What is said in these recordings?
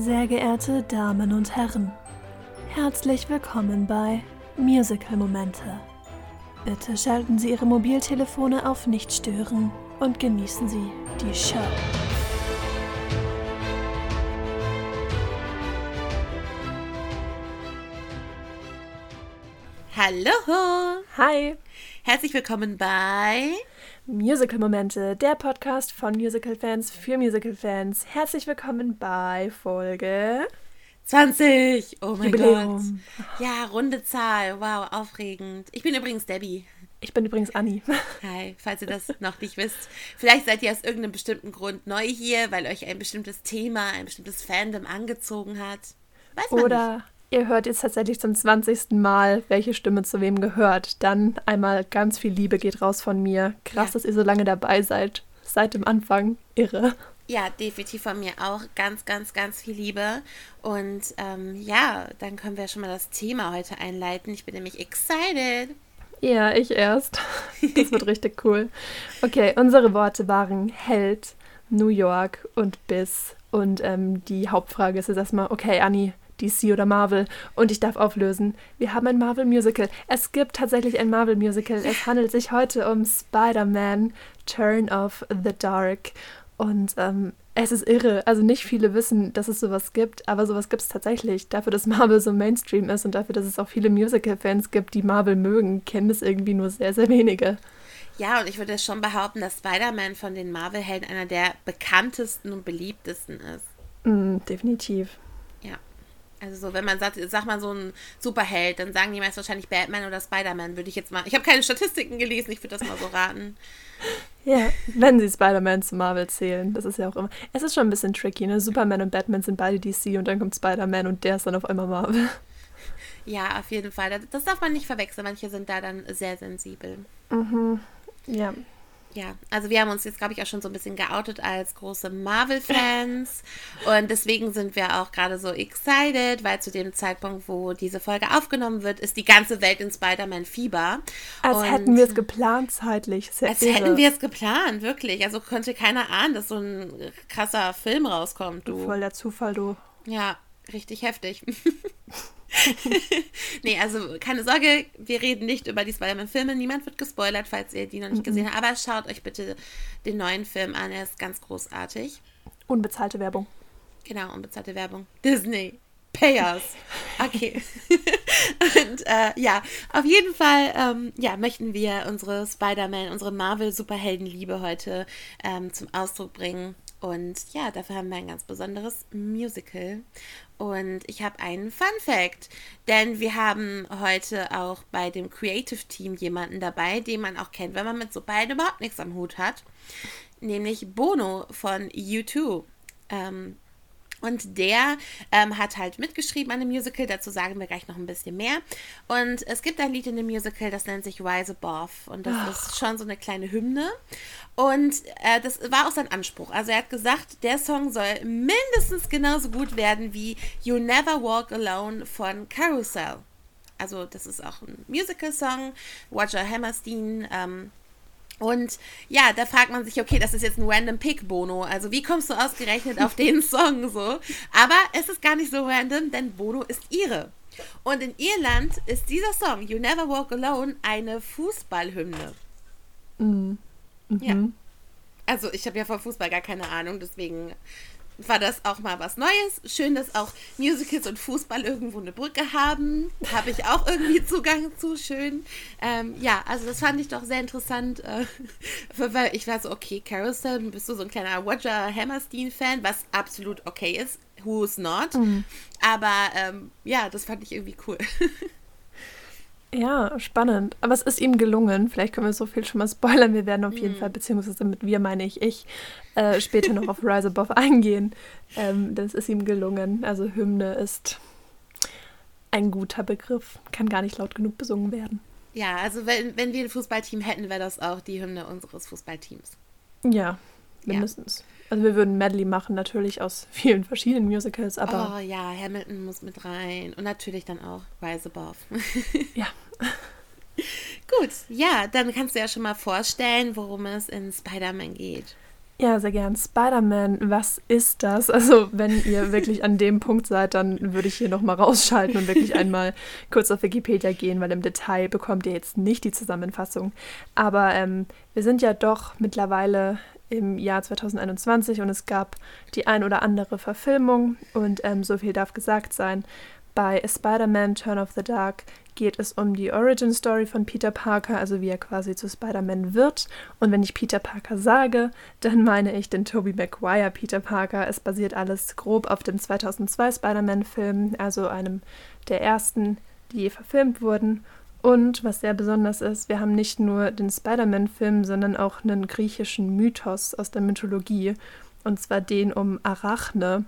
Sehr geehrte Damen und Herren, herzlich willkommen bei Musical Momente. Bitte schalten Sie Ihre Mobiltelefone auf Nicht stören und genießen Sie die Show. Hallo! Hi! Herzlich willkommen bei Musical Momente, der Podcast von Musical-Fans für Musical-Fans. Herzlich willkommen bei Folge 20. Oh mein Jubiläum. Gott. Ja, runde Zahl. Wow, aufregend. Ich bin übrigens Debbie. Ich bin übrigens Anni. Hi, falls ihr das noch nicht wisst. Vielleicht seid ihr aus irgendeinem bestimmten Grund neu hier, weil euch ein bestimmtes Thema, ein bestimmtes Fandom angezogen hat. Weiß man Oder nicht. Ihr hört jetzt tatsächlich zum 20. Mal, welche Stimme zu wem gehört. Dann einmal ganz viel Liebe geht raus von mir. Krass, Ja. dass ihr so lange dabei seid. Seit dem Anfang. Irre. Ja, definitiv von mir auch ganz, ganz, ganz viel Liebe. Und ähm, ja, dann können wir schon mal das Thema heute einleiten. Ich bin nämlich excited. Ja, ich erst. Das wird richtig cool. Okay, unsere Worte waren Held, New York und Biss. Und ähm, die Hauptfrage ist jetzt erstmal, okay, Anni, DC oder Marvel? Und ich darf auflösen. Wir haben ein Marvel-Musical. Es gibt tatsächlich ein Marvel-Musical. Es handelt sich heute um Spider-Man, Turn of the Dark. Und ähm, es ist irre. Also nicht viele wissen, dass es sowas gibt, aber sowas gibt es tatsächlich. Dafür, dass Marvel so Mainstream ist und dafür, dass es auch viele Musical-Fans gibt, die Marvel mögen, kennen es irgendwie nur sehr, sehr wenige. Ja, und ich würde schon behaupten, dass Spider-Man von den Marvel-Helden einer der bekanntesten und beliebtesten ist. Mm, definitiv. Also so, wenn man sagt, sag mal so ein Superheld, dann sagen die meist wahrscheinlich Batman oder Spider-Man, würde ich jetzt mal. Ich habe keine Statistiken gelesen, ich würde das mal so raten. Ja, wenn sie Spider-Man zu Marvel zählen. Das ist ja auch immer. Es ist schon ein bisschen tricky, ne? Superman und Batman sind beide DC und dann kommt Spider-Man und der ist dann auf einmal Marvel. Ja, auf jeden Fall. Das- Das darf man nicht verwechseln. Manche sind da dann sehr sensibel. Ja. Ja, also wir haben uns jetzt, glaube ich, auch schon so ein bisschen geoutet als große Marvel-Fans. und deswegen sind wir auch gerade so excited, weil zu dem Zeitpunkt, wo diese Folge aufgenommen wird, ist die ganze Welt in Spider-Man-Fieber. Als Und- hätten wir es geplant zeitlich. Sehr Als irre. hätten wir es geplant, wirklich. Also konnte keiner ahnen, dass so ein krasser Film rauskommt, du. Voll der Zufall, du. Ja, richtig heftig. nee, also keine Sorge, wir reden nicht über die Spider-Man-Filme. Niemand wird gespoilert, falls ihr die noch nicht gesehen habt. Aber schaut euch bitte den neuen Film an, er ist ganz großartig. Unbezahlte Werbung. Genau, unbezahlte Werbung. Disney. Pay us. Okay. Und äh, ja, auf jeden Fall ähm, ja, möchten wir unsere Spider-Man, unsere Marvel-Superheldenliebe heute ähm, zum Ausdruck bringen. Und ja, dafür haben wir ein ganz besonderes Musical. Und ich habe einen Fun Fact, denn wir haben heute auch bei dem Creative Team jemanden dabei, den man auch kennt, wenn man mit so beiden überhaupt nichts am Hut hat, nämlich Bono von U2. Ähm, und der ähm, hat halt mitgeschrieben an dem Musical, dazu sagen wir gleich noch ein bisschen mehr. Und es gibt ein Lied in dem Musical, das nennt sich Rise Above. Und das ist schon so eine kleine Hymne. Und äh, das war auch sein Anspruch. Also er hat gesagt, der Song soll mindestens genauso gut werden wie You Never Walk Alone von Carousel. Also das ist auch ein Musical-Song. Roger Hammerstein ähm, und ja, da fragt man sich, okay, das ist jetzt ein random Pick, Bono. Also wie kommst du ausgerechnet auf den Song so? Aber es ist gar nicht so random, denn Bono ist ihre. Und in Irland ist dieser Song, You Never Walk Alone, eine Fußballhymne. Ja. Also ich habe ja von Fußball gar keine Ahnung, deswegen war das auch mal was Neues. Schön, dass auch Musicals und Fußball irgendwo eine Brücke haben. Habe ich auch irgendwie Zugang zu. Schön. Ähm, ja, also das fand ich doch sehr interessant, äh, weil ich war so, okay, Carousel, bist du so ein kleiner Roger Hammerstein-Fan, was absolut okay ist. Who's not? Aber ähm, ja, das fand ich irgendwie cool. Ja, spannend. Aber es ist ihm gelungen. Vielleicht können wir so viel schon mal spoilern. Wir werden auf jeden Fall, beziehungsweise mit wir meine ich ich, äh, später noch auf Rise Above eingehen. Ähm, das ist ihm gelungen. Also Hymne ist ein guter Begriff. Kann gar nicht laut genug besungen werden. ja, also wenn, wenn wir ein Fußballteam hätten, wäre das auch die Hymne unseres Fußballteams. Ja, mindestens. Also wir würden Medley machen, natürlich aus vielen verschiedenen Musicals, aber Oh ja, Hamilton muss mit rein. Und natürlich dann auch Rise Above. ja. Gut, ja, dann kannst du ja schon mal vorstellen, worum es in Spider-Man geht. Ja, sehr gern. Spider-Man, was ist das? Also, wenn ihr wirklich an dem Punkt seid, dann würde ich hier nochmal rausschalten und wirklich einmal kurz auf Wikipedia gehen, weil im Detail bekommt ihr jetzt nicht die Zusammenfassung. Aber ähm, wir sind ja doch mittlerweile im Jahr 2021 und es gab die ein oder andere Verfilmung und ähm, so viel darf gesagt sein. Bei Spider-Man Turn of the Dark geht es um die Origin Story von Peter Parker, also wie er quasi zu Spider-Man wird. Und wenn ich Peter Parker sage, dann meine ich den Tobey Maguire Peter Parker. Es basiert alles grob auf dem 2002 Spider-Man-Film, also einem der ersten, die verfilmt wurden. Und was sehr besonders ist, wir haben nicht nur den Spider-Man-Film, sondern auch einen griechischen Mythos aus der Mythologie. Und zwar den um Arachne.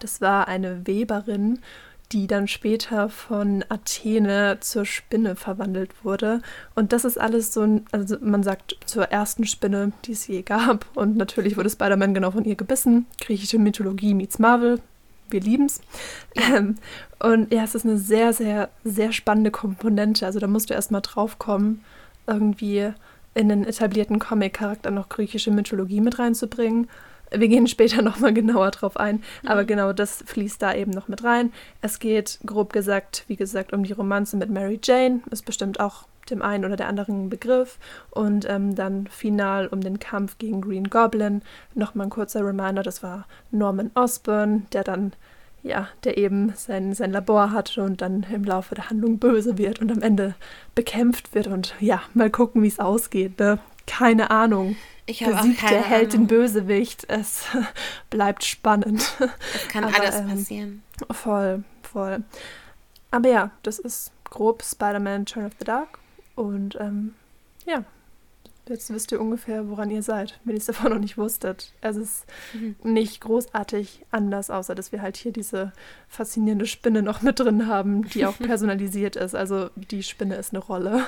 Das war eine Weberin die dann später von Athene zur Spinne verwandelt wurde. Und das ist alles so ein, also man sagt zur ersten Spinne, die es je gab. Und natürlich wurde Spider-Man genau von ihr gebissen. Griechische Mythologie meets Marvel. Wir lieben's. Ähm, und ja, es ist eine sehr, sehr, sehr spannende Komponente. Also da musst du erstmal drauf kommen, irgendwie in einen etablierten Comic-Charakter noch griechische Mythologie mit reinzubringen. Wir gehen später nochmal genauer drauf ein, aber mhm. genau das fließt da eben noch mit rein. Es geht grob gesagt, wie gesagt, um die Romanze mit Mary Jane, ist bestimmt auch dem einen oder der anderen Begriff. Und ähm, dann final um den Kampf gegen Green Goblin. Nochmal ein kurzer Reminder, das war Norman Osborn, der dann, ja, der eben sein, sein Labor hatte und dann im Laufe der Handlung böse wird und am Ende bekämpft wird. Und ja, mal gucken, wie es ausgeht. Ne? Keine Ahnung. Ich habe auch keine der Held den Bösewicht. Es bleibt spannend. Es kann Aber, alles ähm, passieren. Voll, voll. Aber ja, das ist grob Spider-Man Turn of the Dark. Und ähm, ja, jetzt wisst ihr ungefähr, woran ihr seid, wenn ihr es davon noch nicht wusstet. Es ist mhm. nicht großartig anders, außer dass wir halt hier diese faszinierende Spinne noch mit drin haben, die auch personalisiert ist. Also die Spinne ist eine Rolle.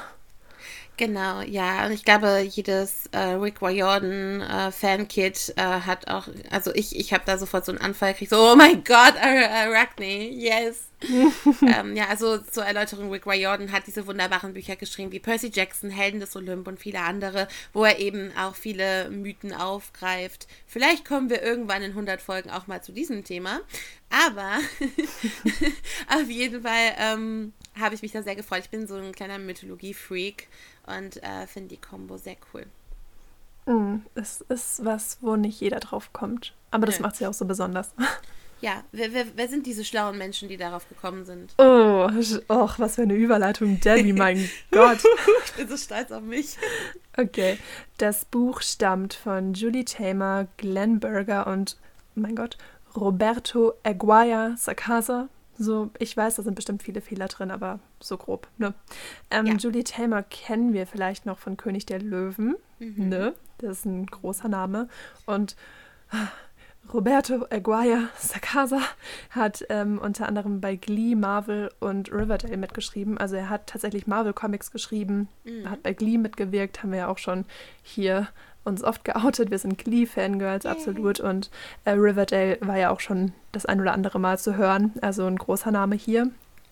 Genau, ja. Und ich glaube, jedes äh, Rick Riordan äh, Fankit äh, hat auch, also ich, ich habe da sofort so einen Anfall gekriegt, so, oh mein Gott, Arachne, yes. ähm, ja, also zur Erläuterung, Rick Riordan hat diese wunderbaren Bücher geschrieben, wie Percy Jackson, Helden des Olymp und viele andere, wo er eben auch viele Mythen aufgreift. Vielleicht kommen wir irgendwann in 100 Folgen auch mal zu diesem Thema. Aber auf jeden Fall ähm, habe ich mich da sehr gefreut. Ich bin so ein kleiner Mythologie-Freak und äh, finde die Combo sehr cool. Mm, es ist was, wo nicht jeder drauf kommt. Aber das macht sie auch so besonders. Ja, wer, wer, wer, sind diese schlauen Menschen, die darauf gekommen sind? Oh, och, was für eine Überleitung, Debbie, mein Gott. ich bin so stolz auf mich. Okay, das Buch stammt von Julie Tamer, Glenn Berger und, mein Gott, Roberto Aguaya Sacasa. So, ich weiß, da sind bestimmt viele Fehler drin, aber so grob, ne? Ähm, ja. Julie Tamer kennen wir vielleicht noch von König der Löwen, mhm. ne? Das ist ein großer Name. Und ah, Roberto Aguirre Sacasa hat ähm, unter anderem bei Glee, Marvel und Riverdale mitgeschrieben. Also er hat tatsächlich Marvel Comics geschrieben, mhm. hat bei Glee mitgewirkt, haben wir ja auch schon hier uns oft geoutet. Wir sind Glee-Fangirls, absolut. Und äh, Riverdale war ja auch schon das ein oder andere Mal zu hören. Also ein großer Name hier.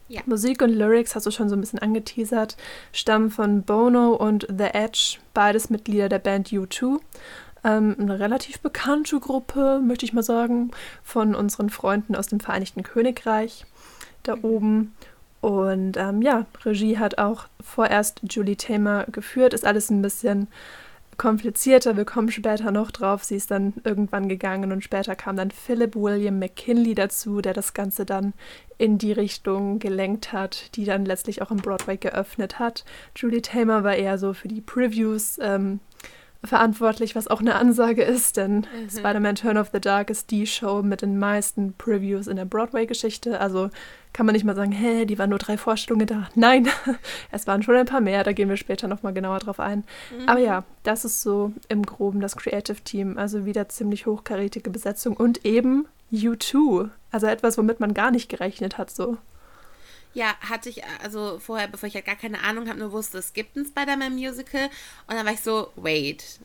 Ja. Musik und Lyrics, hast du schon so ein bisschen angeteasert, stammen von Bono und The Edge, beides Mitglieder der Band U2. Ähm, eine relativ bekannte Gruppe, möchte ich mal sagen, von unseren Freunden aus dem Vereinigten Königreich da mhm. oben. Und ähm, ja, Regie hat auch vorerst Julie Tamer geführt, ist alles ein bisschen komplizierter. Wir kommen später noch drauf. Sie ist dann irgendwann gegangen und später kam dann Philip William McKinley dazu, der das Ganze dann in die Richtung gelenkt hat, die dann letztlich auch im Broadway geöffnet hat. Julie Tamer war eher so für die Previews ähm, verantwortlich, was auch eine Ansage ist, denn mhm. Spider-Man Turn of the Dark ist die Show mit den meisten Previews in der Broadway-Geschichte. Also kann man nicht mal sagen, hä, die waren nur drei Vorstellungen da. Nein, es waren schon ein paar mehr, da gehen wir später nochmal genauer drauf ein. Mhm. Aber ja, das ist so im Groben das Creative Team. Also wieder ziemlich hochkarätige Besetzung und eben U2. Also etwas, womit man gar nicht gerechnet hat, so. Ja, hatte ich also vorher, bevor ich halt gar keine Ahnung habe, nur wusste, es gibt ein Spider-Man-Musical. Und dann war ich so, wait,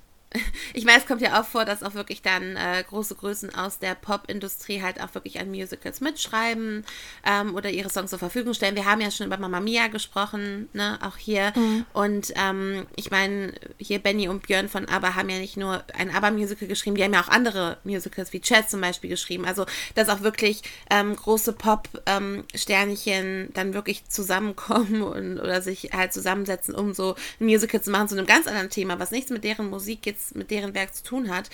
ich meine, es kommt ja auch vor, dass auch wirklich dann äh, große Größen aus der Pop-Industrie halt auch wirklich an Musicals mitschreiben ähm, oder ihre Songs zur Verfügung stellen. Wir haben ja schon über Mamma Mia gesprochen, ne, auch hier. Mhm. Und ähm, ich meine, hier Benny und Björn von ABBA haben ja nicht nur ein ABBA-Musical geschrieben, die haben ja auch andere Musicals wie Chess zum Beispiel geschrieben. Also, dass auch wirklich ähm, große Pop-Sternchen ähm, dann wirklich zusammenkommen und, oder sich halt zusammensetzen, um so ein Musical zu machen zu einem ganz anderen Thema, was nichts mit deren Musik jetzt nichts mit deren Werk zu tun hat,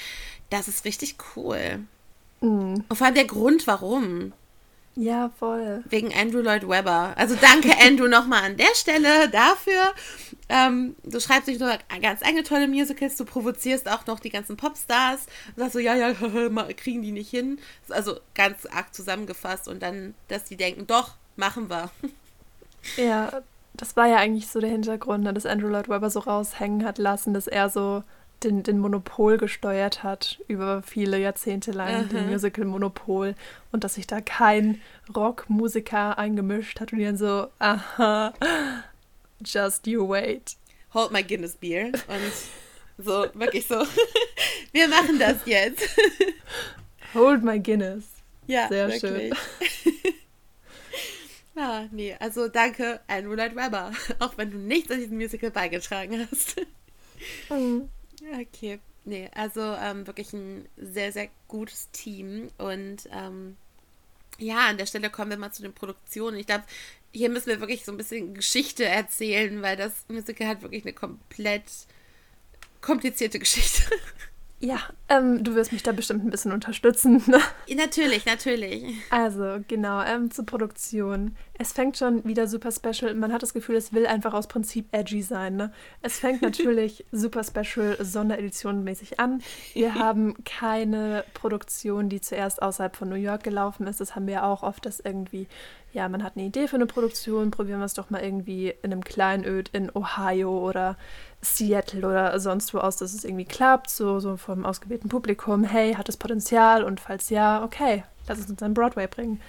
das ist richtig cool. Mhm. Und vor allem der Grund, warum. Ja, voll. Wegen Andrew Lloyd Webber. Also danke, Andrew, nochmal an der Stelle dafür. Ähm, du schreibst nicht nur ganz eigene tolle Musicals, du provozierst auch noch die ganzen Popstars. Und sagst so, ja, ja, kriegen die nicht hin. Also ganz arg zusammengefasst und dann, dass die denken, doch, machen wir. Ja, das war ja eigentlich so der Hintergrund, ne, dass Andrew Lloyd Webber so raushängen hat lassen, dass er so den, den Monopol gesteuert hat über viele Jahrzehnte lang, mhm. den Musical-Monopol und dass sich da kein Rockmusiker eingemischt hat und dann so, aha, just you wait. Hold my Guinness Beer und so, wirklich so, wir machen das jetzt. Hold my Guinness. Ja, sehr wirklich. schön. Ja, nee, also danke, Andrew Lloyd Webber, auch wenn du nichts an diesem Musical beigetragen hast. Mhm. Okay. Nee, also ähm, wirklich ein sehr, sehr gutes Team. Und ähm, ja, an der Stelle kommen wir mal zu den Produktionen. Ich glaube, hier müssen wir wirklich so ein bisschen Geschichte erzählen, weil das Musical hat wirklich eine komplett komplizierte Geschichte. Ja, ähm, du wirst mich da bestimmt ein bisschen unterstützen. Ne? Natürlich, natürlich. Also, genau, ähm, zur Produktion. Es fängt schon wieder super special. Man hat das Gefühl, es will einfach aus Prinzip edgy sein. Ne? Es fängt natürlich super special Sonderedition mäßig an. Wir haben keine Produktion, die zuerst außerhalb von New York gelaufen ist. Das haben wir auch oft, dass irgendwie ja, man hat eine Idee für eine Produktion, probieren wir es doch mal irgendwie in einem Kleinöd in Ohio oder Seattle oder sonst wo aus, dass es irgendwie klappt, so, so vom ausgewählten Publikum, hey, hat es Potenzial und falls ja, okay, lass es uns an Broadway bringen.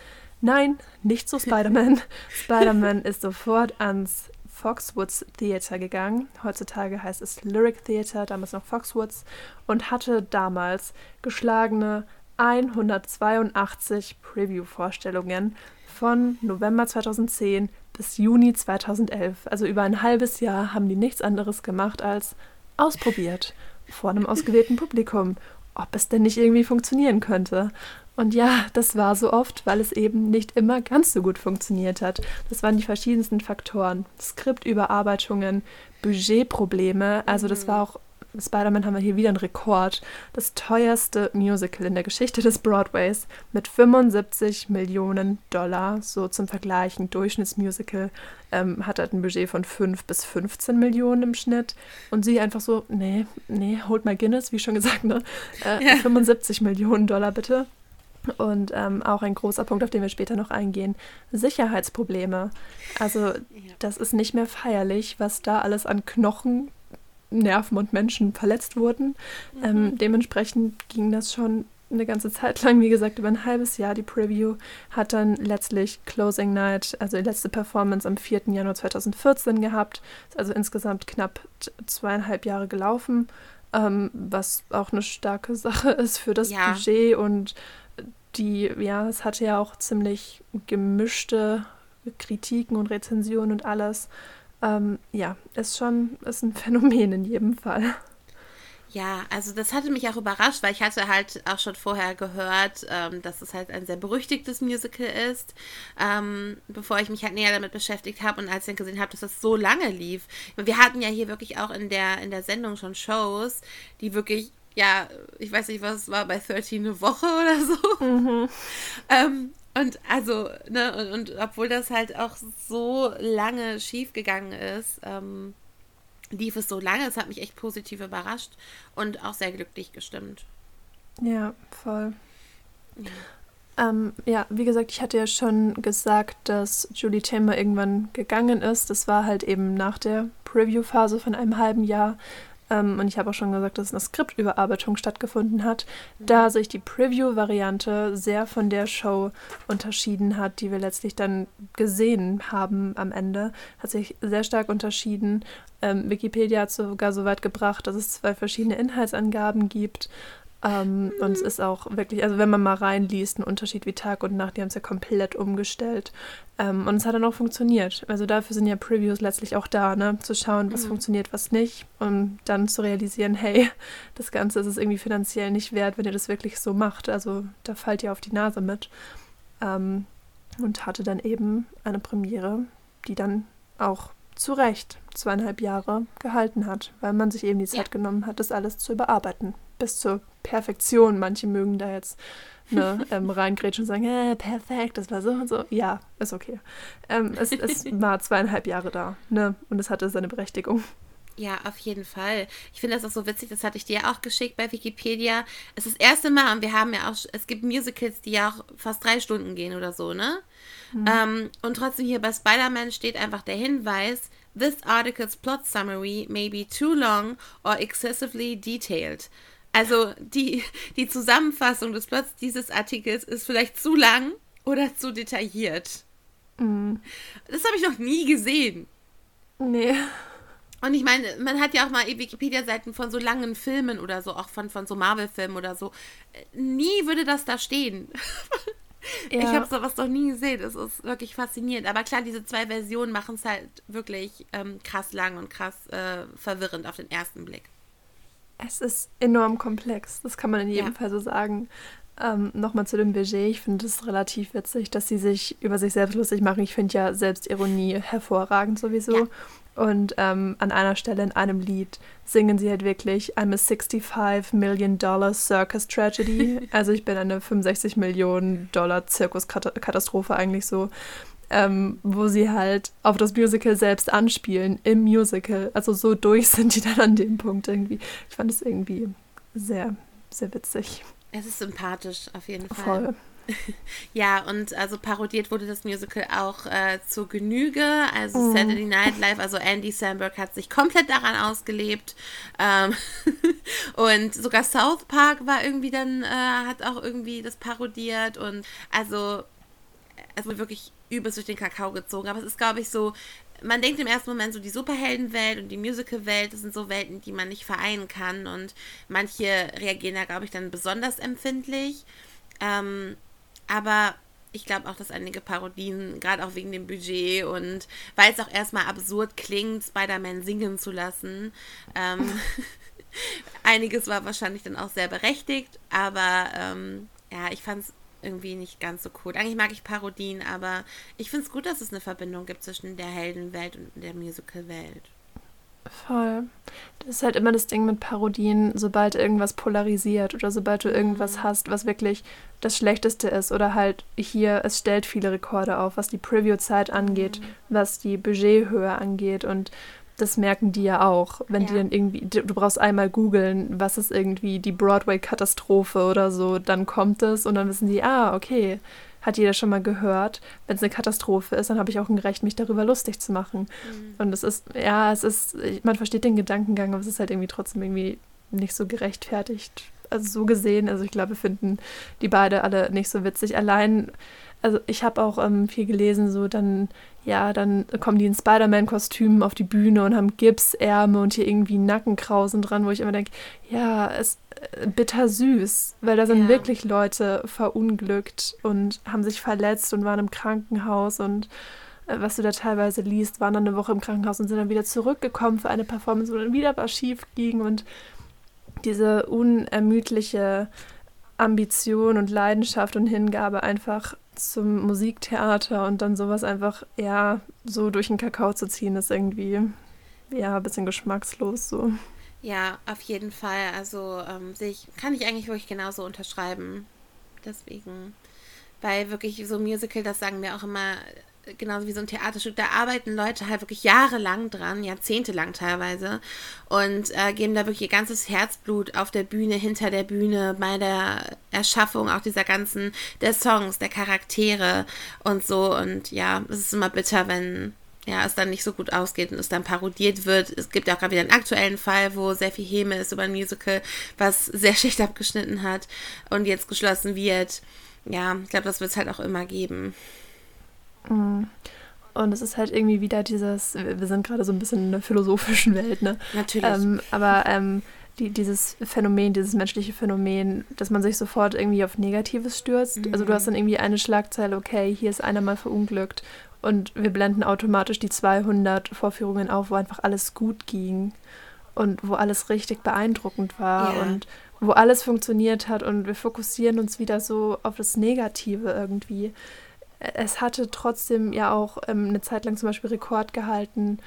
Nein, nicht so Spider-Man. Spider-Man ist sofort ans Foxwoods Theater gegangen. Heutzutage heißt es Lyric Theater, damals noch Foxwoods, und hatte damals geschlagene 182 Preview-Vorstellungen von November 2010 bis Juni 2011. Also über ein halbes Jahr haben die nichts anderes gemacht als ausprobiert vor einem ausgewählten Publikum, ob es denn nicht irgendwie funktionieren könnte. Und ja, das war so oft, weil es eben nicht immer ganz so gut funktioniert hat. Das waren die verschiedensten Faktoren. Skriptüberarbeitungen, Budgetprobleme. Also das war auch Spider-Man haben wir hier wieder einen Rekord. Das teuerste Musical in der Geschichte des Broadways mit 75 Millionen Dollar. So zum Vergleich, ein Durchschnittsmusical ähm, hat halt ein Budget von 5 bis 15 Millionen im Schnitt. Und sie einfach so, nee, nee, holt mal Guinness, wie schon gesagt, ne? Äh, ja. 75 Millionen Dollar bitte. Und ähm, auch ein großer Punkt, auf den wir später noch eingehen, Sicherheitsprobleme. Also das ist nicht mehr feierlich, was da alles an Knochen Nerven und Menschen verletzt wurden. Mhm. Ähm, dementsprechend ging das schon eine ganze Zeit lang, wie gesagt, über ein halbes Jahr. Die Preview hat dann letztlich Closing Night, also die letzte Performance am 4. Januar 2014 gehabt. Ist also insgesamt knapp zweieinhalb Jahre gelaufen, ähm, was auch eine starke Sache ist für das ja. Budget und die, ja, es hatte ja auch ziemlich gemischte Kritiken und Rezensionen und alles. Ähm, ja, ist schon ist ein Phänomen in jedem Fall. Ja, also das hatte mich auch überrascht, weil ich hatte halt auch schon vorher gehört, ähm, dass es halt ein sehr berüchtigtes Musical ist, ähm, bevor ich mich halt näher damit beschäftigt habe und als ich dann gesehen habe, dass das so lange lief. Wir hatten ja hier wirklich auch in der, in der Sendung schon Shows, die wirklich, ja, ich weiß nicht, was es war, bei 13 eine Woche oder so. Mhm. ähm, und also, ne, und, und, obwohl das halt auch so lange schief gegangen ist, ähm, lief es so lange. Es hat mich echt positiv überrascht und auch sehr glücklich gestimmt. Ja, voll. Ja. Ähm, ja, wie gesagt, ich hatte ja schon gesagt, dass Julie Tamer irgendwann gegangen ist. Das war halt eben nach der Preview-Phase von einem halben Jahr. Ähm, und ich habe auch schon gesagt, dass eine Skriptüberarbeitung stattgefunden hat, da sich die Preview-Variante sehr von der Show unterschieden hat, die wir letztlich dann gesehen haben am Ende. Hat sich sehr stark unterschieden. Ähm, Wikipedia hat sogar so weit gebracht, dass es zwei verschiedene Inhaltsangaben gibt. Ähm, und es ist auch wirklich, also wenn man mal reinliest, ein Unterschied wie Tag und Nacht, die haben es ja komplett umgestellt. Ähm, und es hat dann auch funktioniert. Also dafür sind ja Previews letztlich auch da, ne? Zu schauen, was mhm. funktioniert, was nicht. Und dann zu realisieren, hey, das Ganze ist es irgendwie finanziell nicht wert, wenn ihr das wirklich so macht. Also da fallt ihr auf die Nase mit. Ähm, und hatte dann eben eine Premiere, die dann auch zu Recht zweieinhalb Jahre gehalten hat, weil man sich eben die Zeit ja. genommen hat, das alles zu überarbeiten. Bis zur Perfektion. Manche mögen da jetzt ne, ähm, reingrätschen und sagen, äh, perfekt, das war so und so. Ja, ist okay. Ähm, es, es war zweieinhalb Jahre da ne, und es hatte seine Berechtigung. Ja, auf jeden Fall. Ich finde das auch so witzig, das hatte ich dir auch geschickt bei Wikipedia. Es ist das erste Mal und wir haben ja auch, es gibt Musicals, die ja auch fast drei Stunden gehen oder so, ne? Mhm. Ähm, und trotzdem hier bei Spider-Man steht einfach der Hinweis, This article's plot summary may be too long or excessively detailed. Also die, die Zusammenfassung des Plots dieses Artikels ist vielleicht zu lang oder zu detailliert. Mhm. Das habe ich noch nie gesehen. Nee. Und ich meine, man hat ja auch mal Wikipedia-Seiten von so langen Filmen oder so, auch von, von so Marvel-Filmen oder so. Nie würde das da stehen. Ja. Ich habe sowas noch nie gesehen. Das ist wirklich faszinierend. Aber klar, diese zwei Versionen machen es halt wirklich ähm, krass lang und krass äh, verwirrend auf den ersten Blick. Es ist enorm komplex, das kann man in jedem ja. Fall so sagen. Ähm, Nochmal zu dem Budget. Ich finde es relativ witzig, dass sie sich über sich selbst lustig machen. Ich finde ja Selbstironie hervorragend sowieso. Ja. Und ähm, an einer Stelle in einem Lied singen sie halt wirklich I'm a 65 Million Dollar Circus Tragedy. also ich bin eine 65 Millionen Dollar Zirkuskatastrophe eigentlich so ähm, wo sie halt auf das Musical selbst anspielen, im Musical. Also so durch sind die dann an dem Punkt irgendwie. Ich fand es irgendwie sehr, sehr witzig. Es ist sympathisch, auf jeden Fall. Voll. Ja, und also parodiert wurde das Musical auch äh, zur Genüge. Also mm. Saturday Night Live, also Andy Samberg hat sich komplett daran ausgelebt. Ähm und sogar South Park war irgendwie dann, äh, hat auch irgendwie das parodiert. Und also, wurde wirklich übelst durch den Kakao gezogen. Aber es ist, glaube ich, so, man denkt im ersten Moment so, die Superheldenwelt und die Musicalwelt, das sind so Welten, die man nicht vereinen kann. Und manche reagieren da, glaube ich, dann besonders empfindlich. Ähm, aber ich glaube auch, dass einige Parodien, gerade auch wegen dem Budget und weil es auch erstmal absurd klingt, Spider-Man singen zu lassen, ähm, einiges war wahrscheinlich dann auch sehr berechtigt. Aber ähm, ja, ich fand es irgendwie nicht ganz so cool. Eigentlich mag ich Parodien, aber ich finde es gut, dass es eine Verbindung gibt zwischen der Heldenwelt und der Musicalwelt. Voll. Das ist halt immer das Ding mit Parodien, sobald irgendwas polarisiert oder sobald du irgendwas mhm. hast, was wirklich das Schlechteste ist oder halt hier, es stellt viele Rekorde auf, was die Preview-Zeit angeht, mhm. was die Budgethöhe angeht und das merken die ja auch, wenn ja. die dann irgendwie, du brauchst einmal googeln, was ist irgendwie die Broadway-Katastrophe oder so, dann kommt es und dann wissen die, ah, okay, hat jeder schon mal gehört. Wenn es eine Katastrophe ist, dann habe ich auch ein Recht, mich darüber lustig zu machen. Mhm. Und es ist, ja, es ist, man versteht den Gedankengang, aber es ist halt irgendwie trotzdem irgendwie nicht so gerechtfertigt. Also so gesehen, also ich glaube, wir finden die beide alle nicht so witzig. Allein, also ich habe auch ähm, viel gelesen, so dann ja, dann kommen die in Spider-Man-Kostümen auf die Bühne und haben Gipsärme und hier irgendwie Nackenkrausen dran, wo ich immer denke, ja, es äh, bittersüß, weil da sind ja. wirklich Leute verunglückt und haben sich verletzt und waren im Krankenhaus und äh, was du da teilweise liest, waren dann eine Woche im Krankenhaus und sind dann wieder zurückgekommen für eine Performance, wo dann wieder was schief ging und diese unermüdliche Ambition und Leidenschaft und Hingabe einfach zum Musiktheater und dann sowas einfach, ja, so durch den Kakao zu ziehen, ist irgendwie, ja, ein bisschen geschmackslos so. Ja, auf jeden Fall. Also ähm, ich, kann ich eigentlich wirklich genauso unterschreiben. Deswegen, weil wirklich so Musical, das sagen wir auch immer, genauso wie so ein Theaterstück, da arbeiten Leute halt wirklich jahrelang dran, jahrzehntelang teilweise und äh, geben da wirklich ihr ganzes Herzblut auf der Bühne, hinter der Bühne, bei der Erschaffung auch dieser ganzen, der Songs, der Charaktere und so und ja, es ist immer bitter, wenn ja, es dann nicht so gut ausgeht und es dann parodiert wird. Es gibt ja auch gerade wieder einen aktuellen Fall, wo sehr viel Häme ist über ein Musical, was sehr schlecht abgeschnitten hat und jetzt geschlossen wird. Ja, ich glaube, das wird es halt auch immer geben. Mhm. Und es ist halt irgendwie wieder dieses, wir sind gerade so ein bisschen in der philosophischen Welt, ne? Natürlich. Ähm, aber ähm, die, dieses Phänomen, dieses menschliche Phänomen, dass man sich sofort irgendwie auf Negatives stürzt. Mhm. Also du hast dann irgendwie eine Schlagzeile, okay, hier ist einer mal verunglückt und wir blenden automatisch die 200 Vorführungen auf, wo einfach alles gut ging und wo alles richtig beeindruckend war yeah. und wo alles funktioniert hat und wir fokussieren uns wieder so auf das Negative irgendwie. Es hatte trotzdem ja auch ähm, eine Zeit lang zum Beispiel Rekord gehalten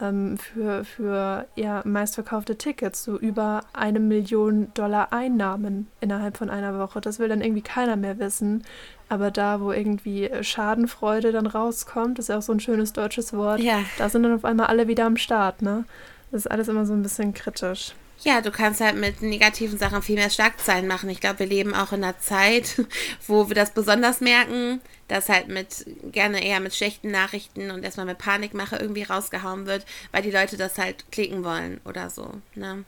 ähm, für, für ja, meistverkaufte Tickets, so über eine Million Dollar Einnahmen innerhalb von einer Woche. Das will dann irgendwie keiner mehr wissen. Aber da, wo irgendwie Schadenfreude dann rauskommt, ist ja auch so ein schönes deutsches Wort, ja. da sind dann auf einmal alle wieder am Start, ne? Das ist alles immer so ein bisschen kritisch. Ja, du kannst halt mit negativen Sachen viel mehr Schlagzeilen machen. Ich glaube, wir leben auch in einer Zeit, wo wir das besonders merken, dass halt mit gerne eher mit schlechten Nachrichten und erstmal mit Panikmache irgendwie rausgehauen wird, weil die Leute das halt klicken wollen oder so. Ne?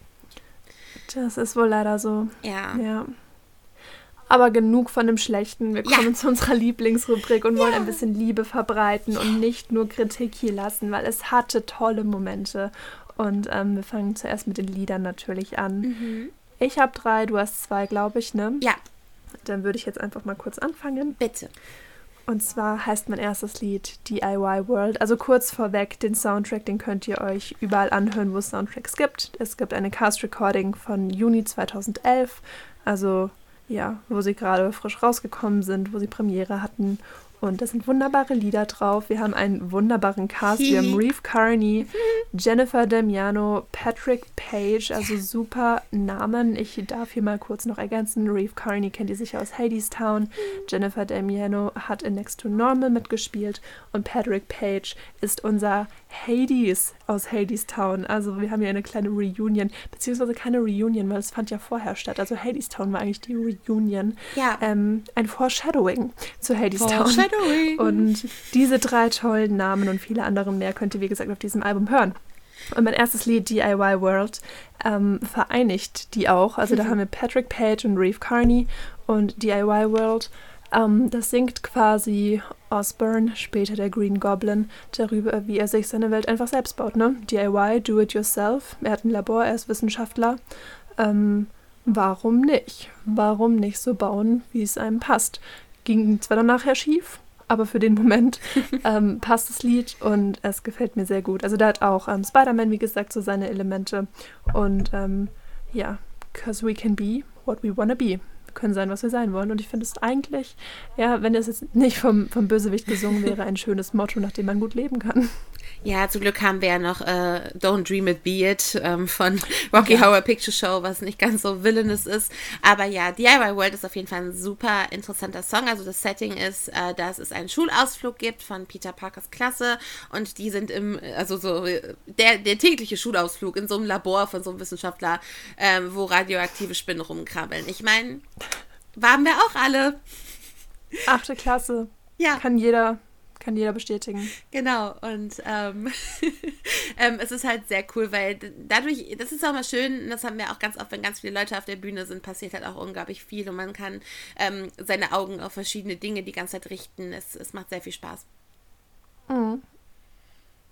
Das ist wohl leider so. Ja. Ja. Aber genug von dem Schlechten. Wir kommen ja. zu unserer Lieblingsrubrik und ja. wollen ein bisschen Liebe verbreiten und nicht nur Kritik hier lassen, weil es hatte tolle Momente. Und ähm, wir fangen zuerst mit den Liedern natürlich an. Mhm. Ich habe drei, du hast zwei, glaube ich, ne? Ja. Dann würde ich jetzt einfach mal kurz anfangen. Bitte. Und zwar heißt mein erstes Lied DIY World. Also kurz vorweg, den Soundtrack, den könnt ihr euch überall anhören, wo es Soundtracks gibt. Es gibt eine Cast-Recording von Juni 2011, also ja, wo sie gerade frisch rausgekommen sind, wo sie Premiere hatten. Und da sind wunderbare Lieder drauf. Wir haben einen wunderbaren Cast. Wir haben Reeve Carney, Jennifer Damiano, Patrick Page, also super Namen. Ich darf hier mal kurz noch ergänzen. Reeve Carney kennt ihr sicher aus Hadestown. Jennifer Damiano hat in Next to Normal mitgespielt. Und Patrick Page ist unser Hades aus Hadestown. Also wir haben hier eine kleine Reunion, beziehungsweise keine Reunion, weil es fand ja vorher statt. Also Hadestown war eigentlich die Reunion. Ja. Ähm, ein Foreshadowing zu Hadestown. Foreshadowing. Und diese drei tollen Namen und viele andere mehr könnt ihr, wie gesagt, auf diesem Album hören. Und mein erstes Lied, DIY World, ähm, vereinigt die auch. Also da haben wir Patrick Page und Reeve Carney und DIY World ähm, das singt quasi Osborne, später der Green Goblin, darüber, wie er sich seine Welt einfach selbst baut. Ne? DIY, do it yourself. Er hat ein Labor, er ist Wissenschaftler. Ähm, warum nicht? Warum nicht so bauen, wie es einem passt? Ging zwar dann nachher schief, aber für den Moment ähm, passt das Lied und es gefällt mir sehr gut. Also da hat auch ähm, Spider-Man, wie gesagt, so seine Elemente. Und ähm, ja, because we can be what we wanna be können sein, was wir sein wollen. Und ich finde es eigentlich, ja, wenn es jetzt nicht vom, vom Bösewicht gesungen wäre, ein schönes Motto, nach dem man gut leben kann. Ja, zum Glück haben wir ja noch äh, Don't Dream It Be It ähm, von Rocky. Horror Picture Show, was nicht ganz so villainous ist. Aber ja, DIY World ist auf jeden Fall ein super interessanter Song. Also das Setting ist, äh, dass es einen Schulausflug gibt von Peter Parkers Klasse und die sind im, also so der, der tägliche Schulausflug in so einem Labor von so einem Wissenschaftler, äh, wo radioaktive Spinnen rumkrabbeln. Ich meine, waren wir auch alle. Achte Klasse. Ja. Kann jeder kann jeder bestätigen. Genau, und ähm, ähm, es ist halt sehr cool, weil dadurch, das ist auch mal schön, das haben wir auch ganz oft, wenn ganz viele Leute auf der Bühne sind, passiert halt auch unglaublich viel und man kann ähm, seine Augen auf verschiedene Dinge die ganze Zeit richten. Es, es macht sehr viel Spaß. Mhm.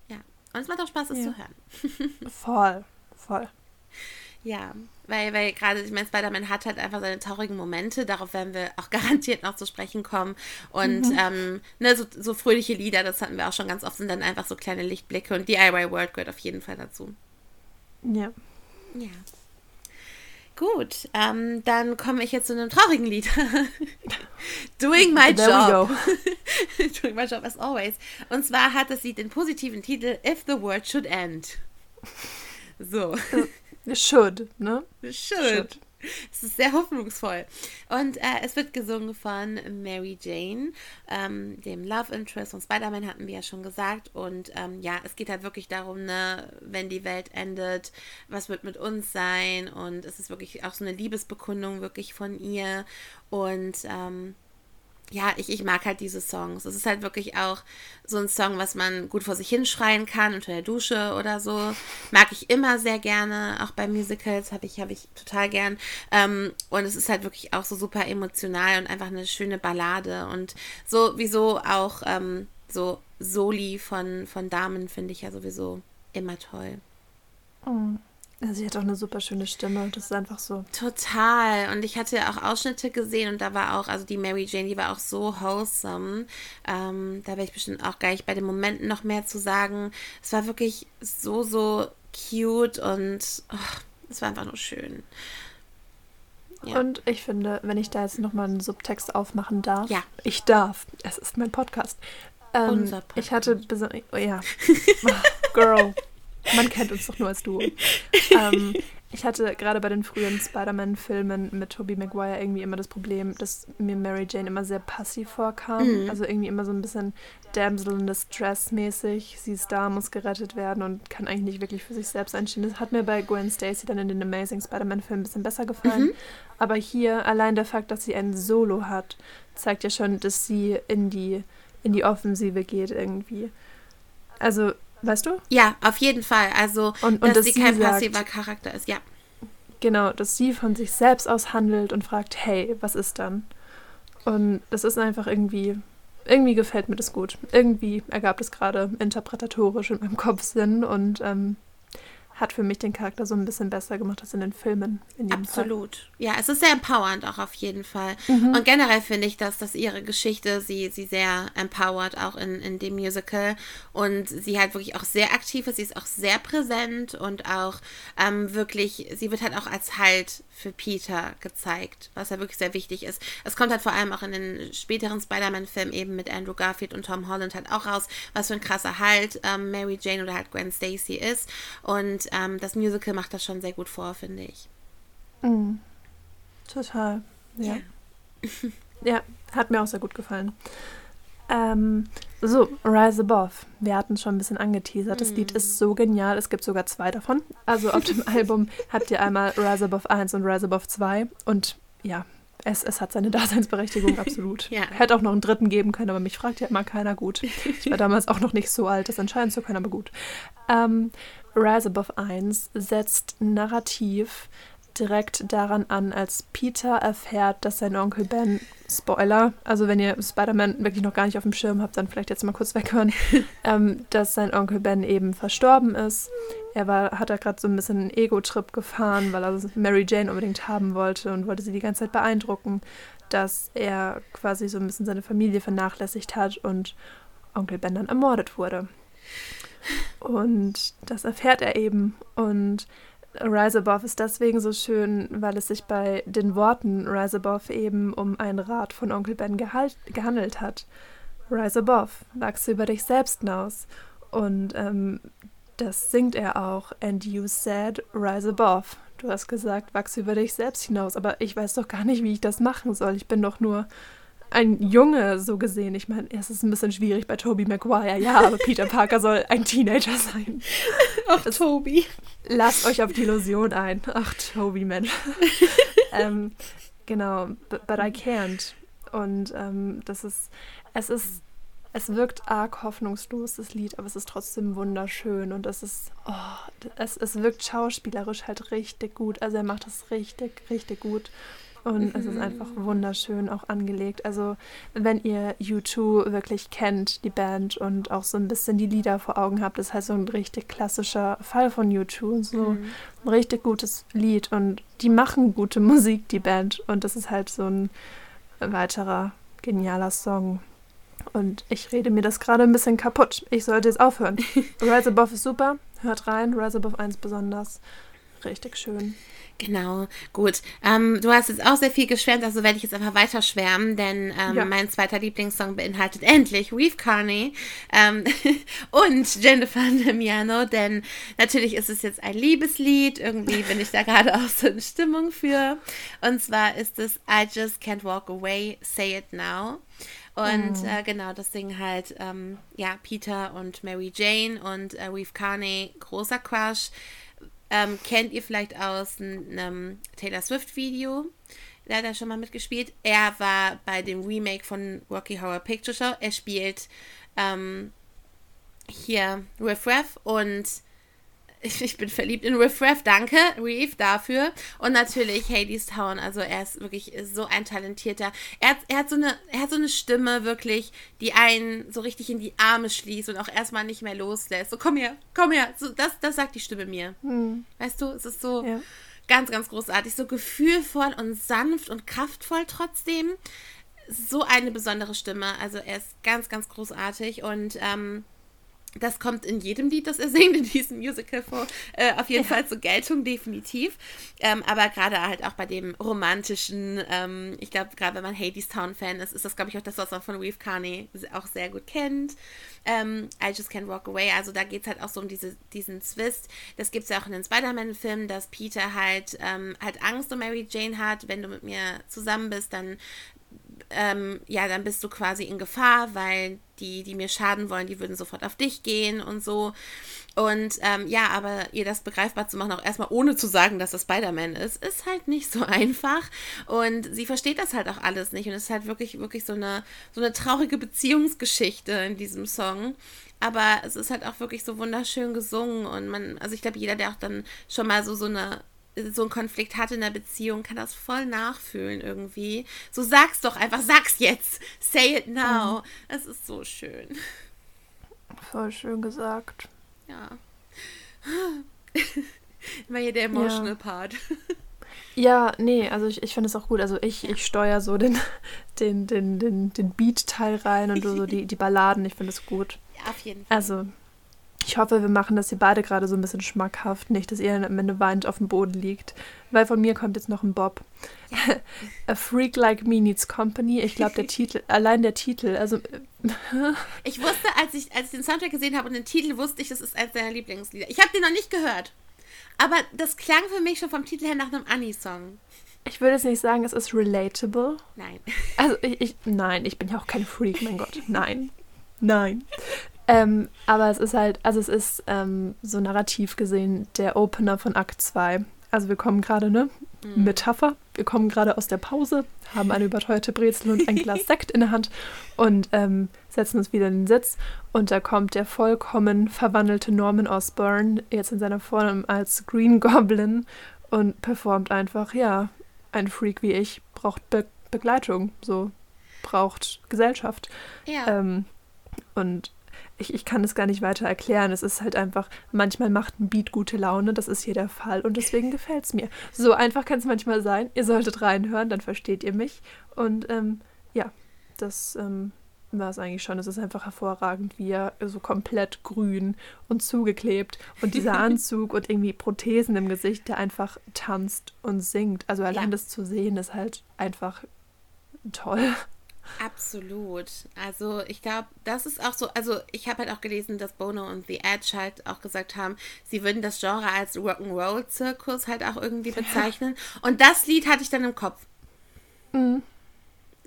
Ja, und es macht auch Spaß, es ja. zu hören. voll, voll. Ja, weil, weil gerade, ich meine, Spider-Man hat halt einfach seine traurigen Momente, darauf werden wir auch garantiert noch zu sprechen kommen. Und mhm. ähm, ne, so, so fröhliche Lieder, das hatten wir auch schon ganz oft, sind dann einfach so kleine Lichtblicke und DIY World gehört auf jeden Fall dazu. Ja. Ja. Gut, ähm, dann komme ich jetzt zu einem traurigen Lied. Doing my There job. Doing my job as always. Und zwar hat das Lied den positiven Titel If the World Should End. So. Should, ne? Should. Should. Es ist sehr hoffnungsvoll. Und äh, es wird gesungen von Mary Jane, ähm, dem Love Interest von Spider-Man, hatten wir ja schon gesagt. Und ähm, ja, es geht halt wirklich darum, ne, wenn die Welt endet, was wird mit uns sein? Und es ist wirklich auch so eine Liebesbekundung wirklich von ihr. Und ähm, ja, ich, ich mag halt diese Songs. Es ist halt wirklich auch so ein Song, was man gut vor sich hinschreien kann, unter der Dusche oder so. Mag ich immer sehr gerne, auch bei Musicals habe ich, hab ich total gern. Ähm, und es ist halt wirklich auch so super emotional und einfach eine schöne Ballade. Und sowieso auch ähm, so Soli von, von Damen finde ich ja sowieso immer toll. Oh. Also sie hat auch eine super schöne Stimme. Das ist einfach so. Total. Und ich hatte auch Ausschnitte gesehen und da war auch, also die Mary Jane, die war auch so wholesome. Ähm, da werde ich bestimmt auch gleich bei den Momenten noch mehr zu sagen. Es war wirklich so, so cute und oh, es war einfach nur schön. Ja. Und ich finde, wenn ich da jetzt nochmal einen Subtext aufmachen darf. Ja. Ich darf. Es ist mein Podcast. Ähm, Unser Podcast. Ich hatte, oh, ja. Girl. Man kennt uns doch nur als Duo. ähm, ich hatte gerade bei den frühen Spider-Man-Filmen mit Tobey Maguire irgendwie immer das Problem, dass mir Mary Jane immer sehr passiv vorkam. Mhm. Also irgendwie immer so ein bisschen Damsel in Distress mäßig. Sie ist da, muss gerettet werden und kann eigentlich nicht wirklich für sich selbst einstehen. Das hat mir bei Gwen Stacy dann in den Amazing Spider-Man-Filmen ein bisschen besser gefallen. Mhm. Aber hier allein der Fakt, dass sie ein Solo hat, zeigt ja schon, dass sie in die, in die Offensive geht irgendwie. Also Weißt du? Ja, auf jeden Fall. Also, und, und dass, dass sie kein passiver sagt, Charakter ist, ja. Genau, dass sie von sich selbst aus handelt und fragt, hey, was ist dann? Und das ist einfach irgendwie, irgendwie gefällt mir das gut. Irgendwie ergab das gerade interpretatorisch in meinem Kopf Sinn und ähm, hat für mich den Charakter so ein bisschen besser gemacht als in den Filmen. In Absolut. Fall. Ja, es ist sehr empowernd auch auf jeden Fall. Mhm. Und generell finde ich, dass, dass ihre Geschichte sie, sie sehr empowert, auch in, in dem Musical. Und sie halt wirklich auch sehr aktiv ist. Sie ist auch sehr präsent und auch ähm, wirklich, sie wird halt auch als Halt für Peter gezeigt, was ja wirklich sehr wichtig ist. Es kommt halt vor allem auch in den späteren Spider-Man-Filmen eben mit Andrew Garfield und Tom Holland halt auch raus, was für ein krasser Halt ähm, Mary Jane oder halt Gwen Stacy ist. Und ähm, das Musical macht das schon sehr gut vor, finde ich. Mm. Total. Ja. Ja. ja, hat mir auch sehr gut gefallen. Ähm, so, Rise Above. Wir hatten es schon ein bisschen angeteasert. Das Lied ist so genial. Es gibt sogar zwei davon. Also auf dem Album habt ihr einmal Rise Above 1 und Rise Above 2. Und ja, es, es hat seine Daseinsberechtigung, absolut. ja. Hätte auch noch einen dritten geben können, aber mich fragt ja immer keiner gut. Ich war damals auch noch nicht so alt, das entscheiden zu können, aber gut. Ähm, Rise Above 1 setzt narrativ direkt daran an, als Peter erfährt, dass sein Onkel Ben, Spoiler, also wenn ihr Spider-Man wirklich noch gar nicht auf dem Schirm habt, dann vielleicht jetzt mal kurz weghören, ähm, dass sein Onkel Ben eben verstorben ist. Er war, hat da gerade so ein bisschen einen Ego-Trip gefahren, weil er Mary Jane unbedingt haben wollte und wollte sie die ganze Zeit beeindrucken, dass er quasi so ein bisschen seine Familie vernachlässigt hat und Onkel Ben dann ermordet wurde. Und das erfährt er eben. Und Rise Above ist deswegen so schön, weil es sich bei den Worten Rise Above eben um einen Rat von Onkel Ben gehandelt hat. Rise Above, wachse über dich selbst hinaus. Und ähm, das singt er auch. And you said, rise above. Du hast gesagt, wachse über dich selbst hinaus. Aber ich weiß doch gar nicht, wie ich das machen soll. Ich bin doch nur ein Junge so gesehen. Ich meine, es ist ein bisschen schwierig bei Toby Maguire, ja, aber Peter Parker soll ein Teenager sein. Ach, das, Toby. Lasst euch auf die Illusion ein. Ach, Toby, Mensch. ähm, genau, but, but, I can't. Und ähm, das ist, es ist, es wirkt arg hoffnungslos, das Lied, aber es ist trotzdem wunderschön und es ist, oh, es, es wirkt schauspielerisch halt richtig gut. Also er macht das richtig, richtig gut. Und mhm. es ist einfach wunderschön auch angelegt. Also wenn ihr U2 wirklich kennt, die Band, und auch so ein bisschen die Lieder vor Augen habt, das heißt so ein richtig klassischer Fall von U2. So mhm. ein richtig gutes Lied. Und die machen gute Musik, die Band. Und das ist halt so ein weiterer genialer Song. Und ich rede mir das gerade ein bisschen kaputt. Ich sollte jetzt aufhören. Rise Above ist super. Hört rein. Rise Above 1 besonders. Richtig schön. Genau, gut. Ähm, du hast jetzt auch sehr viel geschwärmt, also werde ich jetzt einfach weiter schwärmen, denn ähm, ja. mein zweiter Lieblingssong beinhaltet endlich Reeve Carney ähm, und Jennifer Damiano, denn natürlich ist es jetzt ein Liebeslied, irgendwie bin ich da gerade auch so in Stimmung für. Und zwar ist es I Just Can't Walk Away, Say It Now. Und oh. äh, genau, das singen halt ähm, ja, Peter und Mary Jane und äh, Reeve Carney, großer Crush. Ähm, kennt ihr vielleicht aus einem Taylor Swift-Video? der hat da schon mal mitgespielt. Er war bei dem Remake von Rocky Horror Picture Show. Er spielt ähm, hier Riff Raff und ich, ich bin verliebt in Riff Raff, danke, Reef, dafür. Und natürlich Hades Town, also er ist wirklich so ein talentierter. Er hat, er, hat so eine, er hat so eine Stimme, wirklich, die einen so richtig in die Arme schließt und auch erstmal nicht mehr loslässt. So, komm her, komm her. So, das, das sagt die Stimme mir. Hm. Weißt du, es ist so ja. ganz, ganz großartig. So gefühlvoll und sanft und kraftvoll trotzdem. So eine besondere Stimme. Also er ist ganz, ganz großartig und ähm, das kommt in jedem Lied, das er singt, in diesem Musical vor, äh, auf jeden ja. Fall zur Geltung, definitiv. Ähm, aber gerade halt auch bei dem romantischen, ähm, ich glaube, gerade wenn man Hades Town-Fan ist, ist das, glaube ich, auch das, was man von Reeve Carney auch sehr gut kennt. Ähm, I Just Can't Walk Away, also da geht es halt auch so um diese, diesen Twist. Das gibt es ja auch in den Spider-Man-Filmen, dass Peter halt, ähm, halt Angst um Mary Jane hat. Wenn du mit mir zusammen bist, dann ähm, ja, dann bist du quasi in Gefahr, weil die, die mir schaden wollen, die würden sofort auf dich gehen und so. Und ähm, ja, aber ihr das begreifbar zu machen, auch erstmal ohne zu sagen, dass das Spider-Man ist, ist halt nicht so einfach. Und sie versteht das halt auch alles nicht. Und es ist halt wirklich, wirklich so eine, so eine traurige Beziehungsgeschichte in diesem Song. Aber es ist halt auch wirklich so wunderschön gesungen. Und man, also ich glaube, jeder, der auch dann schon mal so, so eine so einen Konflikt hat in der Beziehung, kann das voll nachfühlen irgendwie. So sag's doch einfach, sag's jetzt. Say it now. Es mhm. ist so schön. Voll schön gesagt. Ja. Immer hier der emotional ja. Part. Ja, nee, also ich, ich finde es auch gut. Also ich, ich steuere so den, den, den, den, den Beat-Teil rein und so die, die Balladen. Ich finde es gut. Ja, auf jeden Fall. Also ich hoffe, wir machen das hier beide gerade so ein bisschen schmackhaft. Nicht, dass ihr am Ende weint auf dem Boden liegt. Weil von mir kommt jetzt noch ein Bob. A Freak Like Me Needs Company. Ich glaube, der Titel, allein der Titel, also. ich wusste, als ich, als ich den Soundtrack gesehen habe und den Titel, wusste ich, das ist eines deiner Lieblingslieder. Ich habe den noch nicht gehört. Aber das klang für mich schon vom Titel her nach einem Annie-Song. Ich würde jetzt nicht sagen, es ist relatable. Nein. Also ich, ich, nein, ich bin ja auch kein Freak, mein Gott. Nein. Nein. Ähm, aber es ist halt, also es ist ähm, so narrativ gesehen der Opener von Akt 2. Also wir kommen gerade, ne? Mhm. Metapher. Wir kommen gerade aus der Pause, haben eine überteuerte Brezel und ein Glas Sekt in der Hand und ähm, setzen uns wieder in den Sitz. Und da kommt der vollkommen verwandelte Norman Osborn, jetzt in seiner Form als Green Goblin und performt einfach, ja, ein Freak wie ich braucht Be Begleitung, so braucht Gesellschaft. Ja. Ähm, und ich, ich kann es gar nicht weiter erklären. Es ist halt einfach, manchmal macht ein Beat gute Laune, das ist hier der Fall und deswegen gefällt es mir. So einfach kann es manchmal sein. Ihr solltet reinhören, dann versteht ihr mich. Und ähm, ja, das ähm, war es eigentlich schon. Es ist einfach hervorragend, wie er so komplett grün und zugeklebt und dieser Anzug und irgendwie Prothesen im Gesicht, der einfach tanzt und singt. Also allein ja. das zu sehen ist halt einfach toll. Absolut. Also ich glaube, das ist auch so, also ich habe halt auch gelesen, dass Bono und The Edge halt auch gesagt haben, sie würden das Genre als Rock'n'Roll-Zirkus halt auch irgendwie bezeichnen. Ja. Und das Lied hatte ich dann im Kopf. Mhm.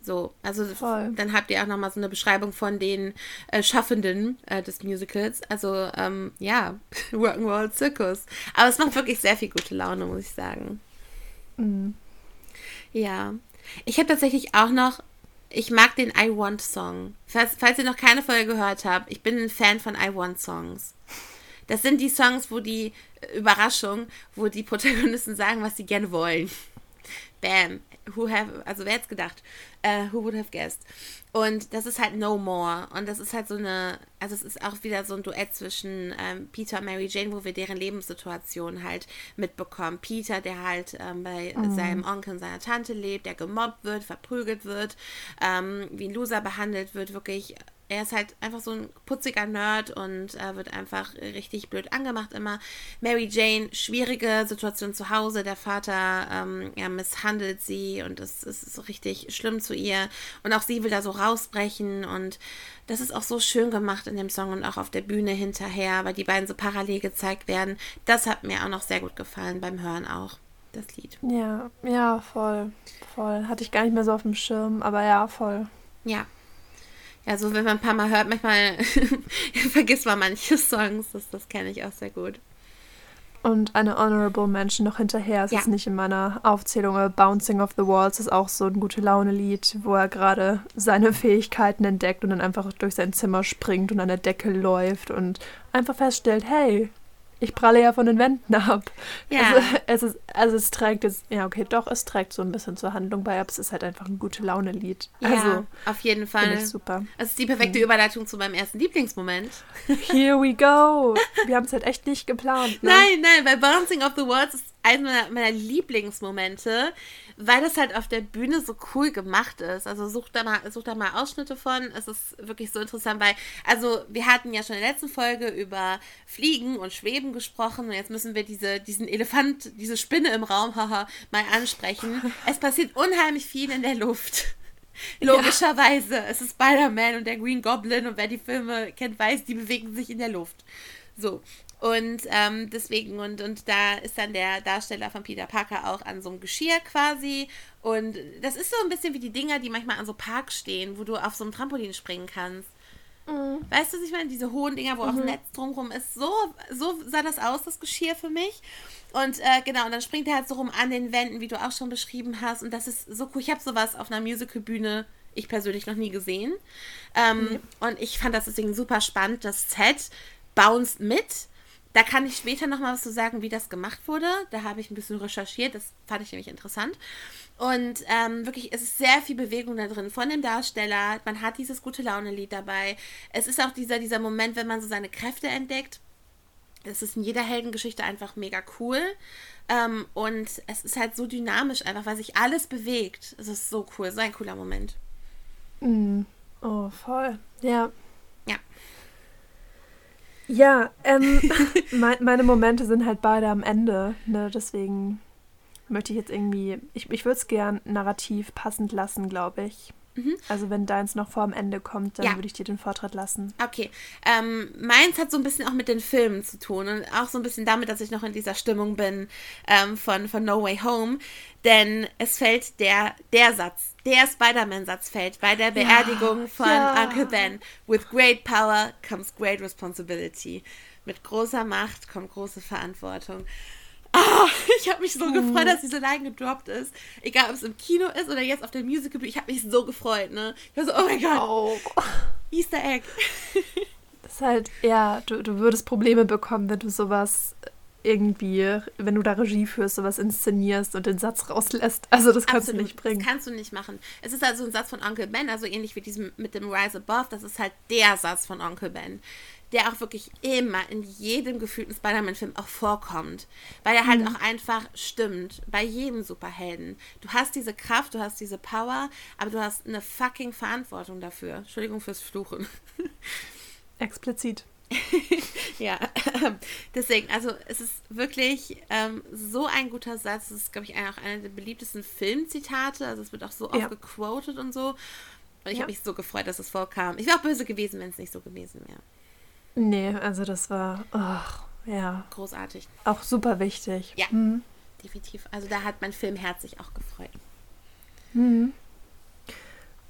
So, also Voll. dann habt ihr auch nochmal so eine Beschreibung von den äh, Schaffenden äh, des Musicals. Also, ähm, ja, Rock'n'Roll Zirkus. Aber es macht wirklich sehr viel gute Laune, muss ich sagen. Mhm. Ja. Ich habe tatsächlich auch noch ich mag den I Want Song. Falls, falls ihr noch keine Folge gehört habt, ich bin ein Fan von I Want Songs. Das sind die Songs, wo die äh, Überraschung, wo die Protagonisten sagen, was sie gerne wollen. Bam. Who have, also wer hätte gedacht? Uh, who would have guessed? Und das ist halt No More. Und das ist halt so eine, also es ist auch wieder so ein Duett zwischen ähm, Peter und Mary Jane, wo wir deren Lebenssituation halt mitbekommen. Peter, der halt ähm, bei mhm. seinem Onkel und seiner Tante lebt, der gemobbt wird, verprügelt wird, ähm, wie ein Loser behandelt wird, wirklich er ist halt einfach so ein putziger Nerd und äh, wird einfach richtig blöd angemacht immer. Mary Jane, schwierige Situation zu Hause. Der Vater ähm, ja, misshandelt sie und es, es ist richtig schlimm zu ihr. Und auch sie will da so rausbrechen und das ist auch so schön gemacht in dem Song und auch auf der Bühne hinterher, weil die beiden so parallel gezeigt werden. Das hat mir auch noch sehr gut gefallen beim Hören auch, das Lied. Ja, ja, voll, voll. Hatte ich gar nicht mehr so auf dem Schirm, aber ja, voll. Ja, ja, so wenn man ein paar Mal hört, manchmal vergisst man manche Songs. Das, das kenne ich auch sehr gut. Und eine Honorable Mention noch hinterher. Es ja. ist nicht in meiner Aufzählung, aber Bouncing off the Walls ist auch so ein gute Laune-Lied, wo er gerade seine Fähigkeiten entdeckt und dann einfach durch sein Zimmer springt und an der Decke läuft und einfach feststellt, hey, ich pralle ja von den Wänden ab. Ja. Also, es, ist, also es trägt jetzt, ja okay, doch, es trägt so ein bisschen zur Handlung bei, aber es ist halt einfach ein gute Laune-Lied. Also, ja, auf jeden Fall. Ich super. Es ist die perfekte mhm. Überleitung zu meinem ersten Lieblingsmoment. Here we go. Wir haben es halt echt nicht geplant. Ne? Nein, nein, bei Bouncing of the Worlds ist einer meiner, meiner Lieblingsmomente, weil das halt auf der Bühne so cool gemacht ist. Also such da mal, such da mal Ausschnitte von. Es ist wirklich so interessant, weil, also wir hatten ja schon in der letzten Folge über Fliegen und Schweben gesprochen und jetzt müssen wir diese, diesen Elefant, diese Spinne im Raum, haha, mal ansprechen. Es passiert unheimlich viel in der Luft. Logischerweise. Ja. Es ist Spider-Man und der Green Goblin und wer die Filme kennt, weiß, die bewegen sich in der Luft. So. Und ähm, deswegen, und, und da ist dann der Darsteller von Peter Parker auch an so einem Geschirr quasi. Und das ist so ein bisschen wie die Dinger, die manchmal an so Parks stehen, wo du auf so einem Trampolin springen kannst. Mhm. Weißt du, was ich meine? Diese hohen Dinger, wo mhm. auch ein Netz drumherum ist. So, so sah das aus, das Geschirr für mich. Und äh, genau, und dann springt er halt so rum an den Wänden, wie du auch schon beschrieben hast. Und das ist so cool. Ich habe sowas auf einer Musicalbühne ich persönlich noch nie gesehen. Ähm, mhm. Und ich fand das deswegen super spannend. Das Set bounced mit da kann ich später nochmal was zu sagen, wie das gemacht wurde. Da habe ich ein bisschen recherchiert. Das fand ich nämlich interessant. Und ähm, wirklich, es ist sehr viel Bewegung da drin von dem Darsteller. Man hat dieses gute Laune-Lied dabei. Es ist auch dieser, dieser Moment, wenn man so seine Kräfte entdeckt. Das ist in jeder Heldengeschichte einfach mega cool. Ähm, und es ist halt so dynamisch einfach, weil sich alles bewegt. Es ist so cool, so ein cooler Moment. Mm. Oh, voll. Ja, ja, ähm, mein, meine Momente sind halt beide am Ende, ne? Deswegen möchte ich jetzt irgendwie, ich, ich würde es gern narrativ passend lassen, glaube ich. Mhm. Also wenn deins noch vor dem Ende kommt, dann ja. würde ich dir den Vortritt lassen. Okay. Ähm, meins hat so ein bisschen auch mit den Filmen zu tun und auch so ein bisschen damit, dass ich noch in dieser Stimmung bin ähm, von, von No Way Home. Denn es fällt der, der Satz, der Spider-Man-Satz fällt bei der Beerdigung ja, von ja. Uncle Ben. With great power comes great responsibility. Mit großer Macht kommt große Verantwortung. Oh, ich habe mich so mhm. gefreut, dass diese Line gedroppt ist. Egal, ob es im Kino ist oder jetzt auf der Musical. Ich habe mich so gefreut, ne? Ich war so, oh mein Gott. Oh. Easter Egg. Das ist halt, ja, du, du würdest Probleme bekommen, wenn du sowas irgendwie, wenn du da Regie führst, sowas inszenierst und den Satz rauslässt. Also das kannst Absolut, du nicht bringen. Das kannst du nicht machen. Es ist also ein Satz von Onkel Ben, also ähnlich wie diesem mit dem Rise Above. Das ist halt der Satz von Onkel Ben der auch wirklich immer in jedem gefühlten Spider-Man-Film auch vorkommt. Weil er halt mhm. auch einfach stimmt. Bei jedem Superhelden. Du hast diese Kraft, du hast diese Power, aber du hast eine fucking Verantwortung dafür. Entschuldigung fürs Fluchen. Explizit. ja, deswegen, also es ist wirklich ähm, so ein guter Satz. Es ist, glaube ich, auch einer der beliebtesten Filmzitate. Also es wird auch so oft ja. gequotet und so. Und ich ja. habe mich so gefreut, dass es vorkam. Ich wäre auch böse gewesen, wenn es nicht so gewesen wäre. Nee, also das war, oh, ja. Großartig. Auch super wichtig. Ja, mhm. definitiv. Also da hat mein Filmherz sich auch gefreut. Mhm.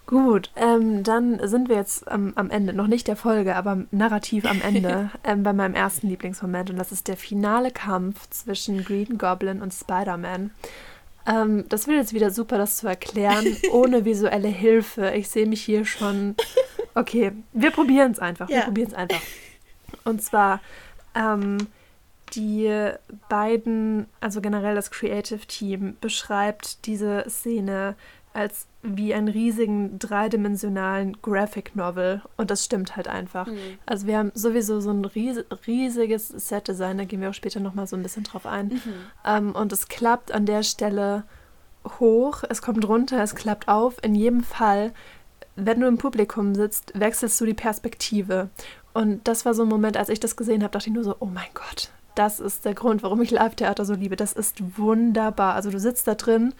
Gut, ähm, dann sind wir jetzt am, am, Ende, noch nicht der Folge, aber narrativ am Ende, ähm, bei meinem ersten Lieblingsmoment. Und das ist der finale Kampf zwischen Green Goblin und Spider-Man. Ähm, das wird jetzt wieder super, das zu erklären, ohne visuelle Hilfe. Ich sehe mich hier schon. Okay, wir probieren es einfach. Ja. Wir probieren es einfach. Und zwar ähm, die beiden, also generell das Creative Team, beschreibt diese Szene als wie einen riesigen dreidimensionalen Graphic Novel und das stimmt halt einfach. Mhm. Also wir haben sowieso so ein ries riesiges Set-Design, da gehen wir auch später nochmal so ein bisschen drauf ein. Mhm. Ähm, und es klappt an der Stelle hoch, es kommt runter, es klappt auf. In jedem Fall, wenn du im Publikum sitzt, wechselst du die Perspektive. Und das war so ein Moment, als ich das gesehen habe, dachte ich nur so, oh mein Gott, das ist der Grund, warum ich Live-Theater so liebe. Das ist wunderbar. Also du sitzt da drin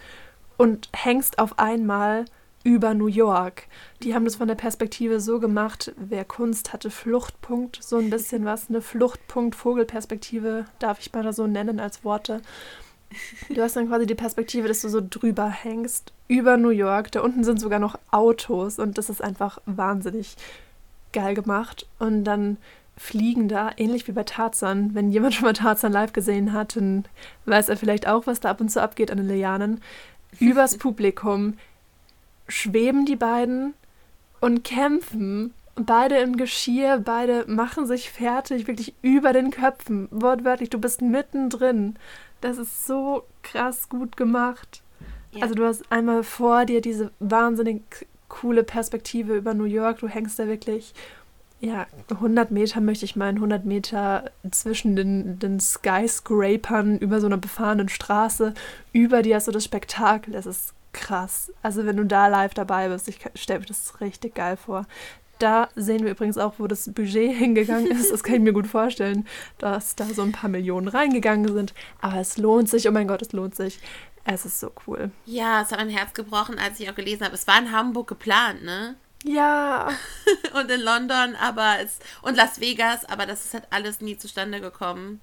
und hängst auf einmal über New York. Die haben das von der Perspektive so gemacht, wer Kunst hatte, Fluchtpunkt, so ein bisschen was, eine Fluchtpunkt, Vogelperspektive, darf ich mal da so nennen als Worte. Du hast dann quasi die Perspektive, dass du so drüber hängst, über New York. Da unten sind sogar noch Autos und das ist einfach wahnsinnig geil gemacht. Und dann fliegen da, ähnlich wie bei Tarzan. Wenn jemand schon mal Tarzan live gesehen hat, dann weiß er vielleicht auch, was da ab und zu abgeht an den Lianen. Übers Publikum schweben die beiden und kämpfen. Beide im Geschirr, beide machen sich fertig, wirklich über den Köpfen. Wortwörtlich, du bist mittendrin. Das ist so krass gut gemacht. Ja. Also du hast einmal vor dir diese wahnsinnig coole Perspektive über New York. Du hängst da wirklich ja, 100 Meter möchte ich meinen, 100 Meter zwischen den, den Skyscrapern über so einer befahrenen Straße. Über dir hast du das Spektakel. Das ist krass. Also, wenn du da live dabei bist, ich stelle mir das richtig geil vor. Da sehen wir übrigens auch, wo das Budget hingegangen ist. Das kann ich mir gut vorstellen, dass da so ein paar Millionen reingegangen sind. Aber es lohnt sich. Oh mein Gott, es lohnt sich. Es ist so cool. Ja, es hat mein Herz gebrochen, als ich auch gelesen habe. Es war in Hamburg geplant, ne? Ja. und in London, aber es. Und Las Vegas, aber das ist halt alles nie zustande gekommen.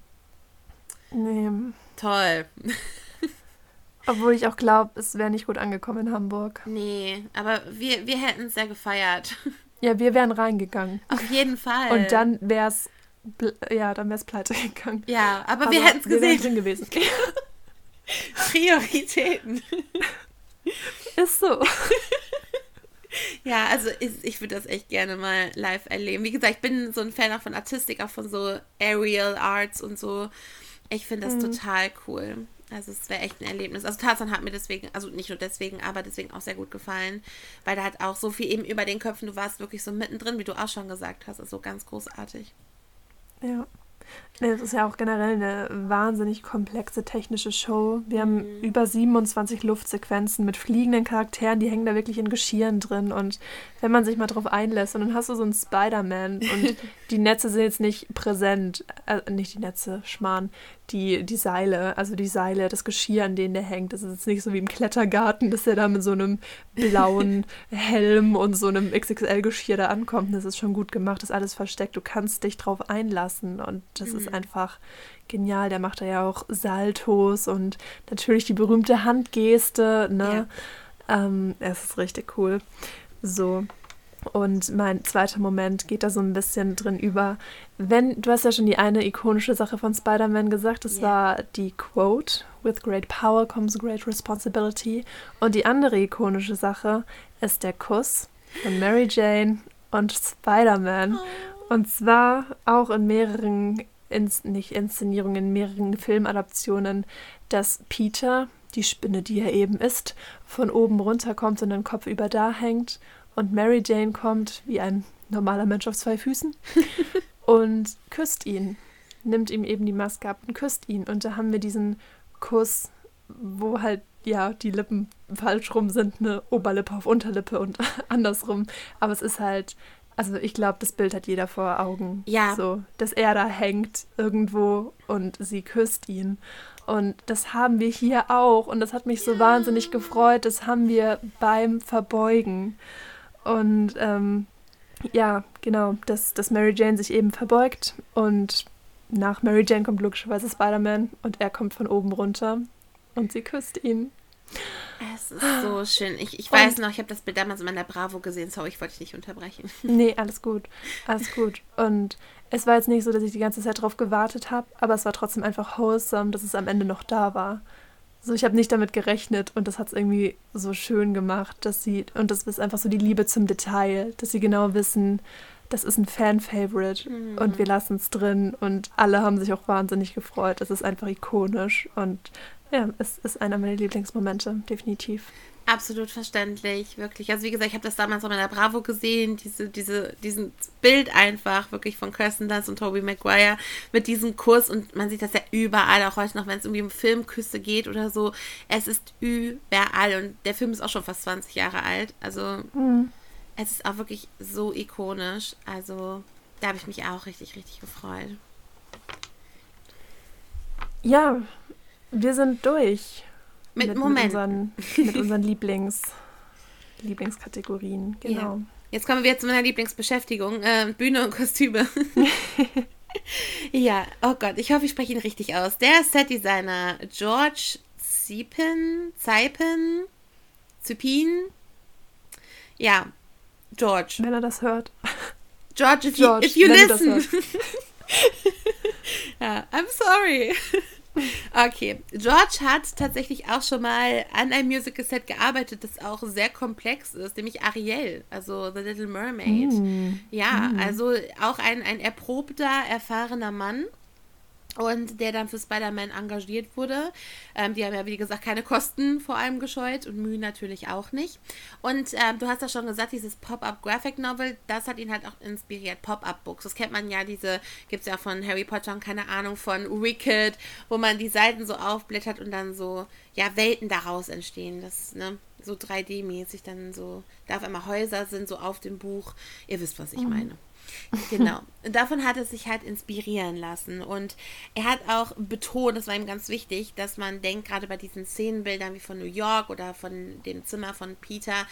Nee. Toll. Obwohl ich auch glaube, es wäre nicht gut angekommen in Hamburg. Nee, aber wir, wir hätten es sehr gefeiert. Ja, wir wären reingegangen. Auf jeden Fall. Und dann wäre es, ja, dann wäre es pleite gegangen. Ja, aber, aber wir hätten es gesehen. Wir drin gewesen. Prioritäten. Ist so. Ja, also ich, ich würde das echt gerne mal live erleben. Wie gesagt, ich bin so ein Fan auch von Artistik, auch von so Aerial Arts und so. Ich finde das mhm. total cool. Also es wäre echt ein Erlebnis. Also Tarzan hat mir deswegen, also nicht nur deswegen, aber deswegen auch sehr gut gefallen, weil da hat auch so viel eben über den Köpfen, du warst wirklich so mittendrin, wie du auch schon gesagt hast, also ganz großartig. Ja. Es ist ja auch generell eine wahnsinnig komplexe technische Show. Wir haben mhm. über 27 Luftsequenzen mit fliegenden Charakteren, die hängen da wirklich in Geschirren drin. Und wenn man sich mal drauf einlässt, und dann hast du so einen Spider-Man und die Netze sind jetzt nicht präsent, äh, nicht die Netze, Schmarrn, die, die Seile, also die Seile, das Geschirr, an denen der hängt. Das ist jetzt nicht so wie im Klettergarten, dass der da mit so einem blauen Helm und so einem XXL-Geschirr da ankommt. Das ist schon gut gemacht, das ist alles versteckt. Du kannst dich drauf einlassen und das mhm. ist einfach genial. Der macht da ja auch Saltos und natürlich die berühmte Handgeste. Ne? Ja. Ähm, es ist richtig cool. So. Und mein zweiter Moment geht da so ein bisschen drin über. Wenn, du hast ja schon die eine ikonische Sache von Spider-Man gesagt, das yeah. war die Quote, With great power comes great responsibility. Und die andere ikonische Sache ist der Kuss von Mary Jane und Spider-Man. Oh. Und zwar auch in mehreren, ins, nicht Inszenierungen, in mehreren Filmadaptionen, dass Peter, die Spinne, die er eben ist, von oben runterkommt und den Kopf über da hängt und Mary Jane kommt wie ein normaler Mensch auf zwei Füßen und küsst ihn, nimmt ihm eben die Maske ab und küsst ihn. Und da haben wir diesen Kuss, wo halt ja die Lippen falsch rum sind, eine Oberlippe auf Unterlippe und andersrum. Aber es ist halt, also ich glaube, das Bild hat jeder vor Augen. Ja. So, dass er da hängt irgendwo und sie küsst ihn. Und das haben wir hier auch. Und das hat mich so wahnsinnig gefreut. Das haben wir beim Verbeugen. Und ähm, ja, genau, dass, dass Mary Jane sich eben verbeugt und nach Mary Jane kommt logischerweise Spider-Man und er kommt von oben runter und sie küsst ihn. Es ist so schön. Ich, ich weiß noch, ich habe das Bild damals in meiner Bravo gesehen. Sorry, ich wollte dich nicht unterbrechen. Nee, alles gut. Alles gut. Und es war jetzt nicht so, dass ich die ganze Zeit drauf gewartet habe, aber es war trotzdem einfach wholesome, dass es am Ende noch da war. So, ich habe nicht damit gerechnet und das hat es irgendwie so schön gemacht, dass sie, und das ist einfach so die Liebe zum Detail, dass sie genau wissen, das ist ein Fan-Favorite mhm. und wir lassen es drin und alle haben sich auch wahnsinnig gefreut. Es ist einfach ikonisch und ja, es ist einer meiner Lieblingsmomente, definitiv. Absolut verständlich, wirklich. Also wie gesagt, ich habe das damals auch in der Bravo gesehen, diese, diese, diesen Bild einfach wirklich von Kirsten Dunst und Tobey Maguire mit diesem Kurs und man sieht das ja überall, auch heute noch, wenn es irgendwie um Filmküsse geht oder so. Es ist überall und der Film ist auch schon fast 20 Jahre alt. Also mhm. es ist auch wirklich so ikonisch. Also da habe ich mich auch richtig, richtig gefreut. Ja, wir sind durch. Mit, mit Moment. Mit unseren, mit unseren Lieblings, Lieblingskategorien, genau. Yeah. Jetzt kommen wir jetzt zu meiner Lieblingsbeschäftigung, äh, Bühne und Kostüme. ja, oh Gott, ich hoffe, ich spreche ihn richtig aus. Der Setdesigner George Ziepen, Zeipen, Zypin. Ja, George. Wenn er das hört. George, if George, you, if you listen. ja, I'm sorry. Okay, George hat tatsächlich auch schon mal an einem Musical-Set gearbeitet, das auch sehr komplex ist, nämlich Ariel, also The Little Mermaid. Mm. Ja, mm. also auch ein, ein erprobter, erfahrener Mann und der dann für Spider-Man engagiert wurde. Ähm, die haben ja, wie gesagt, keine Kosten vor allem gescheut und Mühe natürlich auch nicht. Und ähm, du hast ja schon gesagt, dieses Pop-Up Graphic Novel, das hat ihn halt auch inspiriert. Pop-Up Books, das kennt man ja, diese gibt es ja von Harry Potter und keine Ahnung, von Wicked, wo man die Seiten so aufblättert und dann so, ja, Welten daraus entstehen. Das, ne, so 3D-mäßig dann so, da auf einmal Häuser sind so auf dem Buch. Ihr wisst, was ich mhm. meine. Genau. Und davon hat er sich halt inspirieren lassen. Und er hat auch betont, das war ihm ganz wichtig, dass man denkt, gerade bei diesen Szenenbildern wie von New York oder von dem Zimmer von Peter,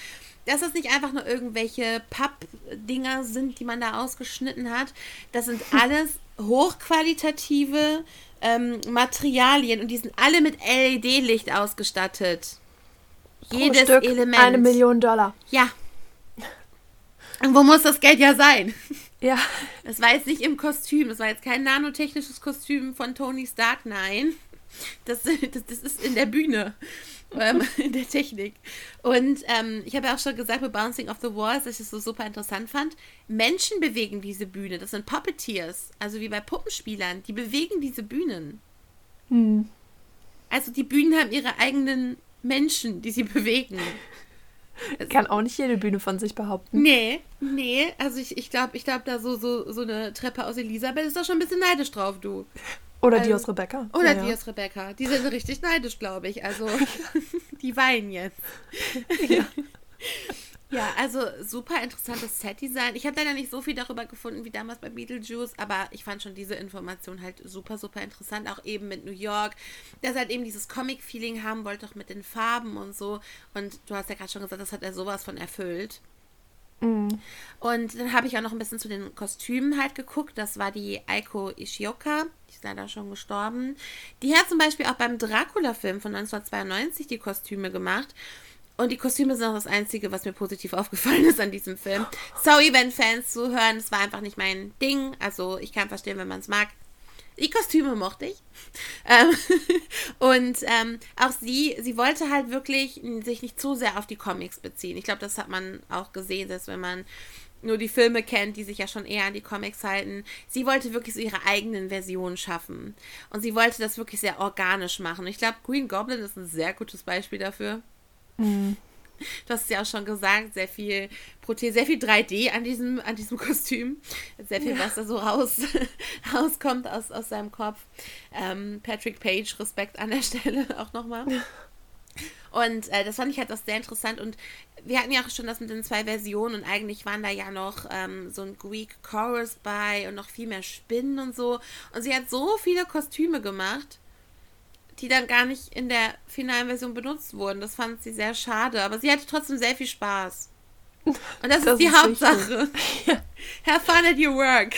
dass das nicht einfach nur irgendwelche Pappdinger sind, die man da ausgeschnitten hat. Das sind alles hochqualitative ähm, Materialien und die sind alle mit LED-Licht ausgestattet. Jedes Stück Element. Eine Million Dollar. Ja. Und wo muss das Geld ja sein? Ja. Das war jetzt nicht im Kostüm, das war jetzt kein nanotechnisches Kostüm von Tony Stark, nein. Das, das, das ist in der Bühne, ähm, in der Technik. Und ähm, ich habe ja auch schon gesagt bei Bouncing off the Walls, dass ich es so super interessant fand. Menschen bewegen diese Bühne, das sind Puppeteers, also wie bei Puppenspielern, die bewegen diese Bühnen. Hm. Also die Bühnen haben ihre eigenen Menschen, die sie bewegen. Kann auch nicht jede Bühne von sich behaupten. Nee, nee. Also ich, ich glaube, ich glaube, da so, so, so eine Treppe aus Elisabeth ist doch schon ein bisschen neidisch drauf, du. Oder also, die aus Rebecca. Oder ja, die ja. aus Rebecca. Die sind richtig neidisch, glaube ich. Also, die weinen jetzt. Ja. Ja, also super interessantes Set-Design. Ich habe leider nicht so viel darüber gefunden wie damals bei Beetlejuice, aber ich fand schon diese Information halt super, super interessant. Auch eben mit New York, dass er halt eben dieses Comic-Feeling haben wollte, auch mit den Farben und so. Und du hast ja gerade schon gesagt, das hat er sowas von erfüllt. Mhm. Und dann habe ich auch noch ein bisschen zu den Kostümen halt geguckt. Das war die Aiko Ishioka, die ist leider schon gestorben. Die hat zum Beispiel auch beim Dracula-Film von 1992 die Kostüme gemacht. Und die Kostüme sind auch das Einzige, was mir positiv aufgefallen ist an diesem Film. Sorry, wenn Fans zuhören, es war einfach nicht mein Ding. Also ich kann verstehen, wenn man es mag. Die Kostüme mochte ich. Ähm, und ähm, auch sie, sie wollte halt wirklich sich nicht zu sehr auf die Comics beziehen. Ich glaube, das hat man auch gesehen, dass wenn man nur die Filme kennt, die sich ja schon eher an die Comics halten. Sie wollte wirklich so ihre eigenen Versionen schaffen. Und sie wollte das wirklich sehr organisch machen. Ich glaube, Green Goblin ist ein sehr gutes Beispiel dafür. Mhm. Du hast es ja auch schon gesagt, sehr viel Prothese, sehr viel 3D an diesem, an diesem Kostüm. Sehr viel, ja. was da so raus, rauskommt aus, aus seinem Kopf. Ähm, Patrick Page, Respekt an der Stelle auch nochmal. Und äh, das fand ich halt auch sehr interessant. Und wir hatten ja auch schon das mit den zwei Versionen und eigentlich waren da ja noch ähm, so ein Greek Chorus bei und noch viel mehr Spinnen und so. Und sie hat so viele Kostüme gemacht die dann gar nicht in der finalen Version benutzt wurden. Das fand sie sehr schade, aber sie hatte trotzdem sehr viel Spaß. Und das, das ist die ist Hauptsache. Ja. Have fun at your work.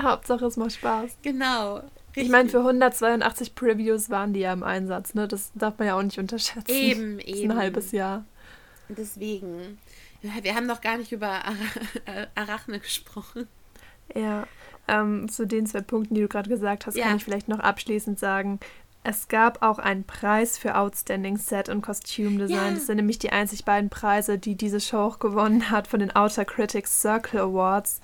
Hauptsache es macht Spaß. Genau. Richtig. Ich meine, für 182 Previews waren die ja im Einsatz, ne? Das darf man ja auch nicht unterschätzen. Eben, das ist eben. Ein halbes Jahr. Deswegen. Wir haben noch gar nicht über Arachne gesprochen. Ja, ähm, zu den zwei Punkten, die du gerade gesagt hast, ja. kann ich vielleicht noch abschließend sagen, es gab auch einen Preis für Outstanding Set und Costume Design. Ja. Das sind nämlich die einzig beiden Preise, die diese Show auch gewonnen hat von den Outer Critics Circle Awards.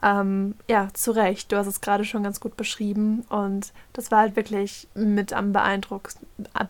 Ähm, ja, zu Recht. Du hast es gerade schon ganz gut beschrieben. Und das war halt wirklich mit am beeindruck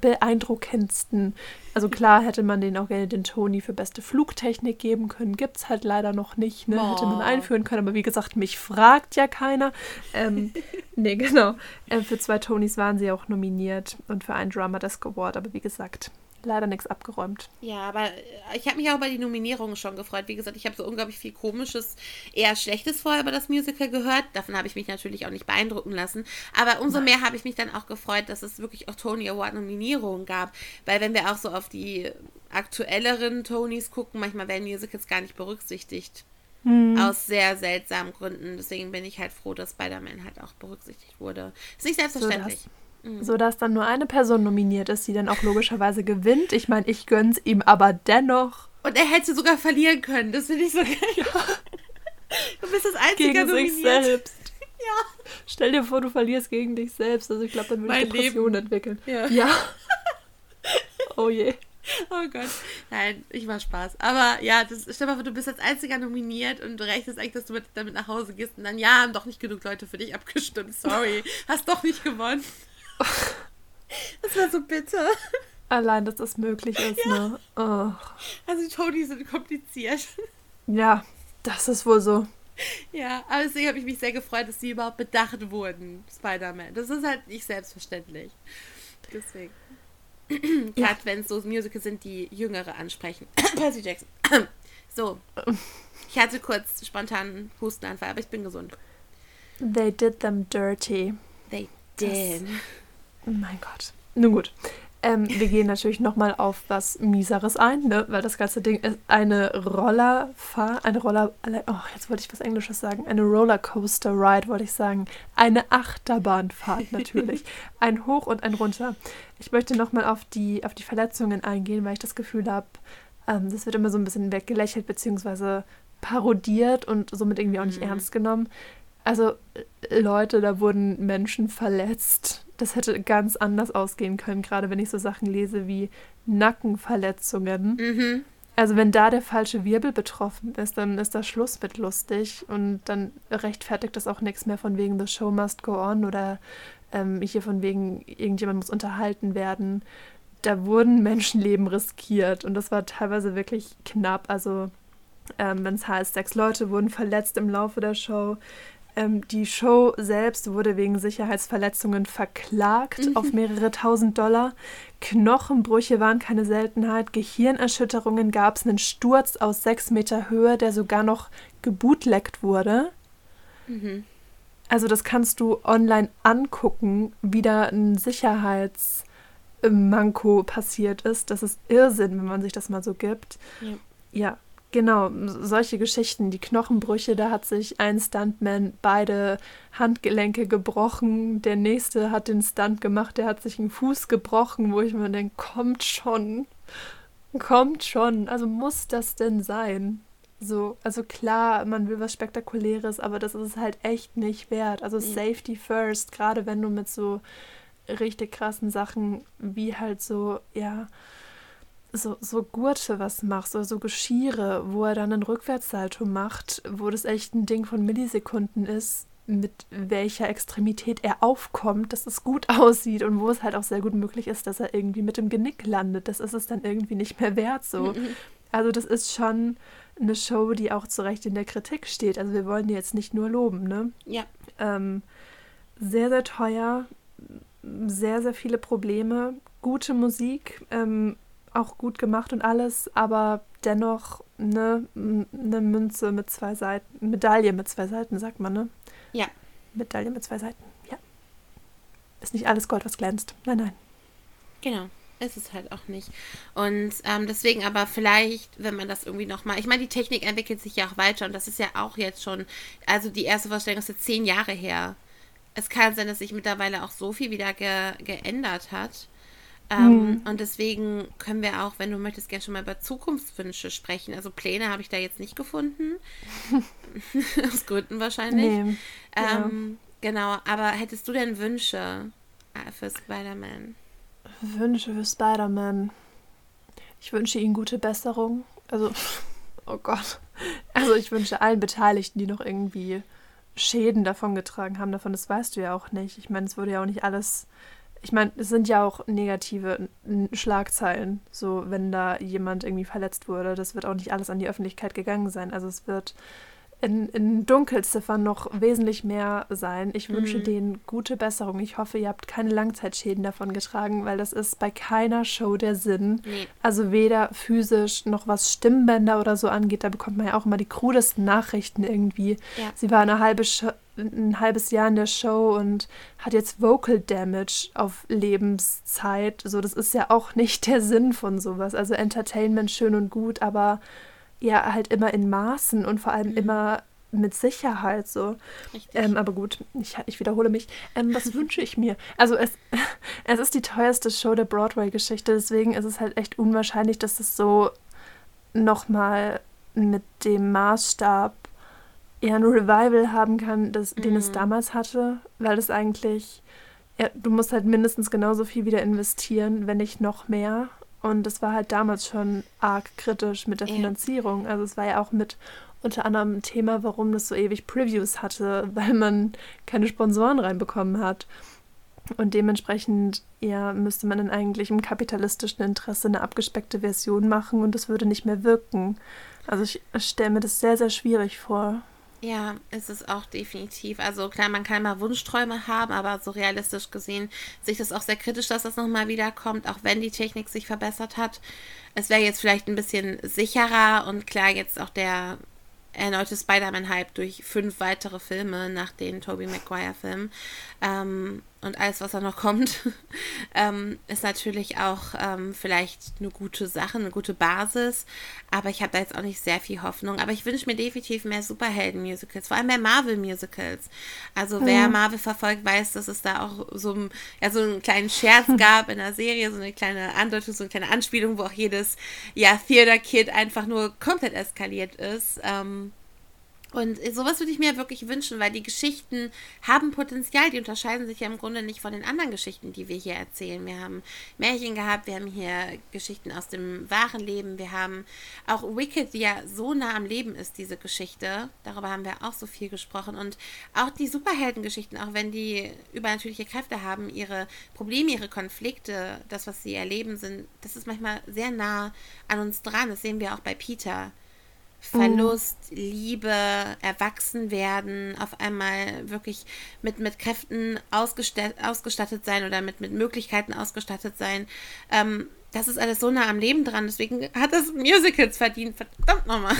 beeindruckendsten. Also klar hätte man den auch gerne den Tony für beste Flugtechnik geben können. Gibt es halt leider noch nicht. Ne? Hätte man einführen können. Aber wie gesagt, mich fragt ja keiner. Ähm, nee, genau. Äh, für zwei Tonys waren sie auch nominiert und für einen Drama Desk Award. Aber wie gesagt, leider nichts abgeräumt. Ja, aber äh, ich habe mich auch bei den Nominierungen schon gefreut. Wie gesagt, ich habe so unglaublich viel Komisches, eher Schlechtes vorher über das Musical gehört. Davon habe ich mich natürlich auch nicht beeindrucken lassen. Aber umso mehr habe ich mich dann auch gefreut, dass es wirklich auch Tony Award Nominierungen gab. Weil wenn wir auch so auf die aktuelleren Tonys gucken, manchmal werden Musicals gar nicht berücksichtigt. Hm. Aus sehr seltsamen Gründen. Deswegen bin ich halt froh, dass Spider-Man halt auch berücksichtigt wurde. Ist nicht selbstverständlich. So, Mhm. So dass dann nur eine Person nominiert ist, die dann auch logischerweise gewinnt. Ich meine, ich gönn's ihm aber dennoch. Und er hätte sogar verlieren können. Das finde ich so geil. Ja. Du bist das einzige gegen nominiert. sich selbst. Ja. Stell dir vor, du verlierst gegen dich selbst. Also ich glaube, dann würde ich Depressionen entwickeln. Ja. ja. Oh je. Oh Gott. Nein, ich mach Spaß. Aber ja, das, stell dir mal vor, du bist als einziger nominiert und du rechnest eigentlich, dass du mit, damit nach Hause gehst und dann, ja, haben doch nicht genug Leute für dich abgestimmt. Sorry. Hast doch nicht gewonnen. Das war so bitter. Allein, dass das möglich ist, ne? Oh. Also die Tonys sind kompliziert. Ja, das ist wohl so. Ja, aber deswegen habe ich mich sehr gefreut, dass sie überhaupt bedacht wurden, Spider-Man. Das ist halt nicht selbstverständlich. Deswegen. Ja. Gerade wenn es so Musicals sind, die Jüngere ansprechen. Percy Jackson. so. Ich hatte kurz spontan einen Hustenanfall, aber ich bin gesund. They did them dirty. They Das- did. Oh mein Gott. Nun gut. Ähm, wir gehen natürlich nochmal auf was Mieseres ein, ne? weil das ganze Ding ist eine Rollerfahr, eine Roller, oh, jetzt wollte ich was Englisches sagen, eine Rollercoaster Ride, wollte ich sagen. Eine Achterbahnfahrt natürlich. ein Hoch und ein Runter. Ich möchte nochmal auf die, auf die Verletzungen eingehen, weil ich das Gefühl habe, ähm, das wird immer so ein bisschen weggelächelt beziehungsweise parodiert und somit irgendwie auch nicht Mhm. ernst genommen. Also äh, Leute, da wurden Menschen verletzt. Das hätte ganz anders ausgehen können, gerade wenn ich so Sachen lese wie Nackenverletzungen. Mhm. Also wenn da der falsche Wirbel betroffen ist, dann ist da Schluss mit lustig und dann rechtfertigt das auch nichts mehr von wegen The Show must go on oder ähm, hier von wegen irgendjemand muss unterhalten werden. Da wurden Menschenleben riskiert und das war teilweise wirklich knapp. Also ähm, wenn es heißt, sechs Leute wurden verletzt im Laufe der Show. Ähm, die Show selbst wurde wegen Sicherheitsverletzungen verklagt auf mehrere tausend Dollar. Knochenbrüche waren keine Seltenheit. Gehirnerschütterungen gab es. Einen Sturz aus sechs Meter Höhe, der sogar noch gebootleckt wurde. Mhm. Also das kannst du online angucken, wie da ein Sicherheitsmanko passiert ist. Das ist Irrsinn, wenn man sich das mal so gibt. Ja. Ja, genau. Solche Geschichten, die Knochenbrüche, da hat sich ein Stuntman beide Handgelenke gebrochen. Der nächste hat den Stunt gemacht, der hat sich einen Fuß gebrochen, wo ich mir denke, kommt schon. Kommt schon. Also muss das denn sein? So, also klar, man will was Spektakuläres, aber das ist es halt echt nicht wert. Also Nee. Safety first, gerade wenn du mit so richtig krassen Sachen wie halt so, ja, so, so Gurte was machst oder so Geschirre, wo er dann einen Rückwärtssalto macht, wo das echt ein Ding von Millisekunden ist, mit welcher Extremität er aufkommt, dass es gut aussieht und wo es halt auch sehr gut möglich ist, dass er irgendwie mit dem Genick landet. Das ist es dann irgendwie nicht mehr wert so. Also das ist schon eine Show, die auch zu Recht in der Kritik steht. Also wir wollen die jetzt nicht nur loben, ne? Ja. Ähm, sehr, sehr teuer, sehr, sehr viele Probleme, gute Musik, ähm, auch gut gemacht und alles, aber dennoch ne, m- eine Münze mit zwei Seiten, Medaille mit zwei Seiten, sagt man, ne? Ja. Medaille mit zwei Seiten, ja. Ist nicht alles Gold, was glänzt. Nein, nein. Genau. Ist es halt auch nicht. Und ähm, deswegen aber vielleicht, wenn man das irgendwie nochmal. Ich meine, die Technik entwickelt sich ja auch weiter und das ist ja auch jetzt schon. Also die erste Vorstellung ist jetzt zehn Jahre her. Es kann sein, dass sich mittlerweile auch so viel wieder ge geändert hat. Ähm, Und deswegen können wir auch, wenn du möchtest, gerne schon mal über Zukunftswünsche sprechen. Also Pläne habe ich da jetzt nicht gefunden. Aus Gründen wahrscheinlich. Nee. ja. Ähm, Genau, aber hättest du denn Wünsche äh, für Spider-Man? Wünsche für Spider-Man. Ich wünsche ihnen gute Besserung. Also, oh Gott. Also ich wünsche allen Beteiligten, die noch irgendwie Schäden davon getragen haben, davon, das weißt du ja auch nicht. Ich meine, es wurde ja auch nicht alles. Ich meine, es sind ja auch negative Schlagzeilen, so wenn da jemand irgendwie verletzt wurde. Das wird auch nicht alles an die Öffentlichkeit gegangen sein. Also es wird in, in Dunkelziffern noch wesentlich mehr sein. Ich wünsche Mhm. denen gute Besserung. Ich hoffe, ihr habt keine Langzeitschäden davon getragen, weil das ist bei keiner Show der Sinn. Nee. Also weder physisch noch was Stimmbänder oder so angeht. Da bekommt man ja auch immer die krudesten Nachrichten irgendwie. Ja. Sie war eine halbe Scho- ein halbes Jahr in der Show und hat jetzt Vocal Damage auf Lebenszeit. So, das ist ja auch nicht der Sinn von sowas. Also Entertainment schön und gut, aber ja, halt immer in Maßen und vor allem immer mit Sicherheit so. Ähm, aber gut, ich, ich wiederhole mich. Ähm, was wünsche ich mir? Also es, es ist die teuerste Show der Broadway-Geschichte, deswegen ist es halt echt unwahrscheinlich, dass es so nochmal mit dem Maßstab eher ein Revival haben kann, das, den es Mhm. damals hatte, weil es eigentlich, ja, du musst halt mindestens genauso viel wieder investieren, wenn nicht noch mehr. Und das war halt damals schon arg kritisch mit der. Finanzierung. Also es war ja auch mit unter anderem ein Thema, warum das so ewig Previews hatte, weil man keine Sponsoren reinbekommen hat. Und dementsprechend, ja, müsste man dann eigentlich im kapitalistischen Interesse eine abgespeckte Version machen und das würde nicht mehr wirken. Also ich stelle mir das sehr, sehr schwierig vor. Ja, ist es auch definitiv. Also klar, man kann mal Wunschträume haben, aber so realistisch gesehen sehe ich das auch sehr kritisch, dass das nochmal wiederkommt, auch wenn die Technik sich verbessert hat. Es wäre jetzt vielleicht ein bisschen sicherer und klar, jetzt auch der erneute Spider-Man-Hype durch fünf weitere Filme nach den Tobey Maguire-Filmen ähm, und alles, was da noch kommt, ähm, ist natürlich auch ähm, vielleicht eine gute Sache, eine gute Basis. Aber ich habe da jetzt auch nicht sehr viel Hoffnung. Aber ich wünsche mir definitiv mehr Superhelden-Musicals, vor allem mehr Marvel-Musicals. Also wer Marvel verfolgt, weiß, dass es da auch so, ein- ja, so einen kleinen Scherz gab in der Serie, so eine kleine Andeutung, so eine kleine Anspielung, wo auch jedes ja, Theater-Kid einfach nur komplett eskaliert ist. Ähm, und sowas würde ich mir wirklich wünschen, weil die Geschichten haben Potenzial. Die unterscheiden sich ja im Grunde nicht von den anderen Geschichten, die wir hier erzählen. Wir haben Märchen gehabt, wir haben hier Geschichten aus dem wahren Leben. Wir haben auch Wicked, die ja so nah am Leben ist, diese Geschichte. Darüber haben wir auch so viel gesprochen. Und auch die Superheldengeschichten, auch wenn die übernatürliche Kräfte haben, ihre Probleme, ihre Konflikte, das, was sie erleben, sind, das ist manchmal sehr nah an uns dran. Das sehen wir auch bei Peter. Verlust, Liebe, Erwachsenwerden, auf einmal wirklich mit, mit Kräften ausgestattet, ausgestattet sein oder mit, mit Möglichkeiten ausgestattet sein. Ähm, das ist alles so nah am Leben dran, deswegen hat das Musicals verdient. Verdammt nochmal.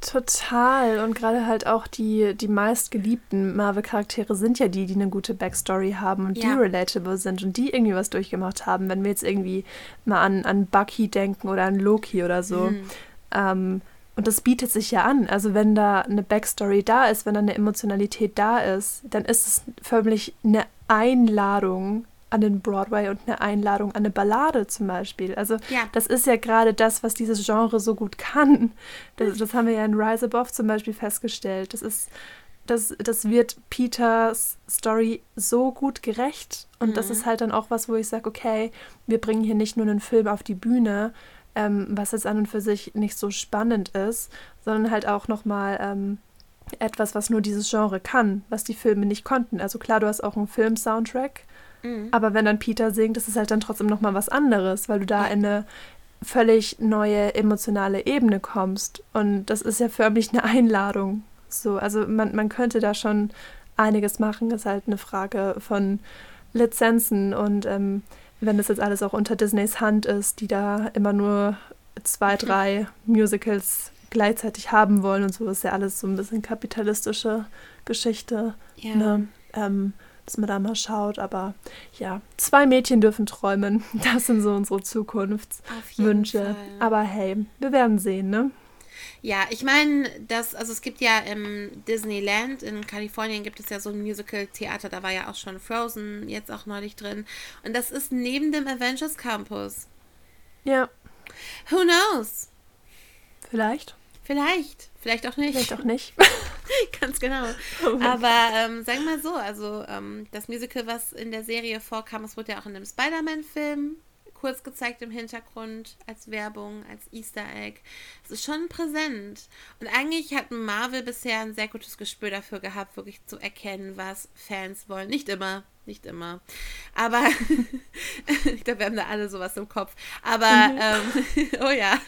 Total. Und gerade halt auch die, die meistgeliebten Marvel-Charaktere sind ja die, die eine gute Backstory haben und die Ja. relatable sind und die irgendwie was durchgemacht haben. Wenn wir jetzt irgendwie mal an, an Bucky denken oder an Loki oder so. Mhm. Ähm, und das bietet sich ja an. Also wenn da eine Backstory da ist, wenn da eine Emotionalität da ist, dann ist es förmlich eine Einladung an den Broadway und eine Einladung an eine Ballade zum Beispiel. Also Ja. das ist ja gerade das, was dieses Genre so gut kann. Das, das haben wir ja in Rise Above zum Beispiel festgestellt. Das ist, das, das wird Peters Story so gut gerecht. Und das Mhm. ist halt dann auch was, wo ich sage, okay, wir bringen hier nicht nur einen Film auf die Bühne, ähm, was jetzt an und für sich nicht so spannend ist, sondern halt auch nochmal ähm, etwas, was nur dieses Genre kann, was die Filme nicht konnten. Also klar, du hast auch einen Film-Soundtrack, Mhm. aber wenn dann Peter singt, ist es halt dann trotzdem nochmal was anderes, weil du da in eine völlig neue emotionale Ebene kommst. Und das ist ja förmlich eine Einladung. So, also man, man könnte da schon einiges machen. Ist halt eine Frage von Lizenzen und ähm, wenn das jetzt alles auch unter Disneys Hand ist, die da immer nur zwei, drei Musicals gleichzeitig haben wollen und so ist ja alles so ein bisschen kapitalistische Geschichte. Ja. Ne? Ähm, dass man da mal schaut, aber ja, zwei Mädchen dürfen träumen. Das sind so unsere Zukunftswünsche. Aber hey, wir werden sehen, ne? Ja, ich meine, das, also es gibt ja im Disneyland in Kalifornien gibt es ja so ein Musical-Theater, da war ja auch schon Frozen jetzt auch neulich drin. Und das ist neben dem Avengers Campus. Ja, Who knows? vielleicht. Vielleicht, vielleicht auch nicht. Vielleicht auch nicht. Ganz genau. Oh Aber ähm, sagen wir mal so, also ähm, das Musical, was in der Serie vorkam, es wurde ja auch in einem Spider-Man-Film kurz gezeigt im Hintergrund als Werbung, als Easter Egg. Es ist schon präsent. Und eigentlich hat Marvel bisher ein sehr gutes Gespür dafür gehabt, wirklich zu erkennen, was Fans wollen. Nicht immer, nicht immer. Aber ich glaube, wir haben da alle sowas im Kopf. Aber, ähm, oh ja.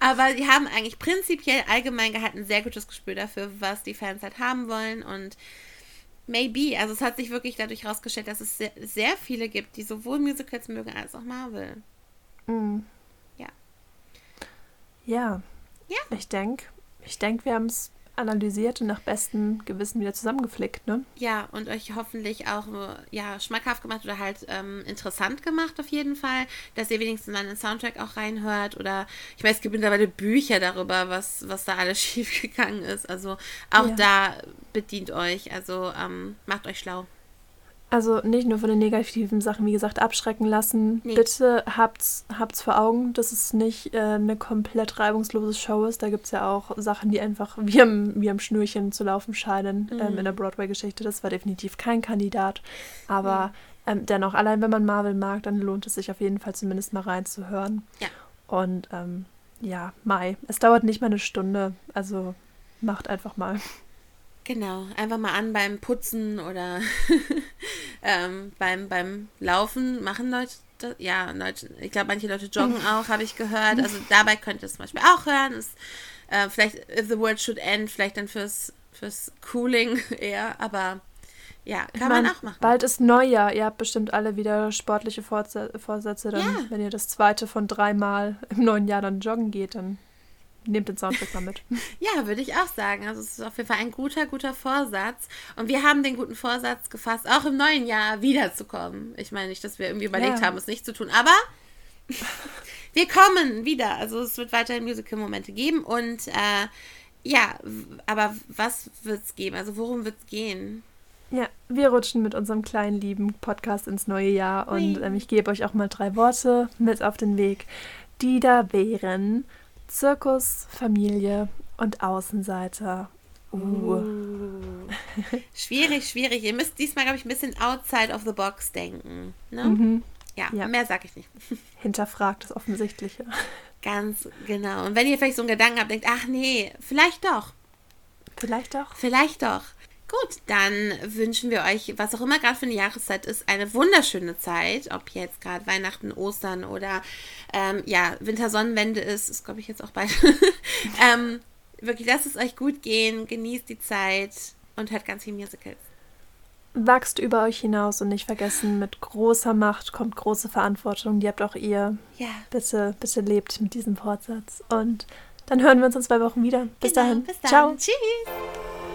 Aber die haben eigentlich prinzipiell allgemein gehalten ein sehr gutes Gespür dafür, was die Fans halt haben wollen. Und maybe, also es hat sich wirklich dadurch herausgestellt, dass es sehr, sehr viele gibt, die sowohl Musicals mögen als auch Marvel. Mm. Ja. Ja. Ja. Ich denke, ich denk, wir haben es analysiert und nach bestem Gewissen wieder zusammengeflickt, ne? Ja, und euch hoffentlich auch äh, ja, schmackhaft gemacht oder halt ähm, interessant gemacht auf jeden Fall, dass ihr wenigstens mal den Soundtrack auch reinhört oder ich weiß, es gibt mittlerweile Bücher darüber, was, was da alles schiefgegangen ist. Also auch Ja. da bedient euch, also ähm, macht euch schlau. Also nicht nur von den negativen Sachen, wie gesagt, abschrecken lassen. Nee. Bitte habt's, habt's vor Augen, dass es nicht äh, eine komplett reibungslose Show ist. Da gibt es ja auch Sachen, die einfach wie am, wie am Schnürchen zu laufen scheinen Mhm. ähm, in der Broadway-Geschichte. Das war definitiv kein Kandidat. Aber ähm, dennoch, allein wenn man Marvel mag, dann lohnt es sich auf jeden Fall zumindest mal reinzuhören. Ja. Und ähm, ja, Mai. Es dauert nicht mal eine Stunde. Also macht einfach mal. Genau, einfach mal an beim Putzen oder ähm, beim, beim Laufen machen Leute, das? ja, Leute, ich glaube, manche Leute joggen auch, habe ich gehört. Also dabei könnt ihr es zum Beispiel auch hören. Ist, äh, vielleicht If the World Should End, vielleicht dann fürs, fürs Cooling eher, aber ja, kann man mein, auch machen. Bald ist Neujahr. Ihr habt bestimmt alle wieder sportliche Vorsätze. Dann, Ja. wenn ihr das zweite von dreimal im neuen Jahr dann joggen geht, dann nehmt den Soundtrack mal mit. Ja, würde ich auch sagen. Also es ist auf jeden Fall ein guter, guter Vorsatz. Und wir haben den guten Vorsatz gefasst, auch im neuen Jahr wiederzukommen. Ich meine nicht, dass wir irgendwie überlegt Ja. haben, es nicht zu tun, aber wir kommen wieder. Also es wird weiterhin Musical-Momente geben. Und äh, ja, aber was wird es geben? Also worum wird es gehen? Ja, wir rutschen mit unserem kleinen lieben Podcast ins neue Jahr und ähm, ich gebe euch auch mal drei Worte mit auf den Weg, die da wären Zirkus, Familie und Außenseiter. Uh. Schwierig, schwierig. Ihr müsst diesmal, glaube ich, ein bisschen outside of the box denken. Ne? Mhm. Ja, Ja. mehr sage ich nicht. Hinterfragt das Offensichtliche. Ganz genau. Und wenn ihr vielleicht so einen Gedanken habt, denkt, ach nee, vielleicht doch. Vielleicht auch. Vielleicht doch. Gut, dann wünschen wir euch, was auch immer gerade für eine Jahreszeit ist, eine wunderschöne Zeit. Ob jetzt gerade Weihnachten, Ostern oder ähm, ja, Wintersonnenwende ist, ist glaube ich jetzt auch bald. ähm, wirklich, lasst es euch gut gehen, genießt die Zeit und hört ganz viel Musicals. Wachst über euch hinaus und nicht vergessen, mit großer Macht kommt große Verantwortung. Die habt auch ihr. Ja. Bitte, bitte lebt mit diesem Fortsatz. Und dann hören wir uns in zwei Wochen wieder. Bis genau. dahin. Bis dann. Ciao. Tschüss.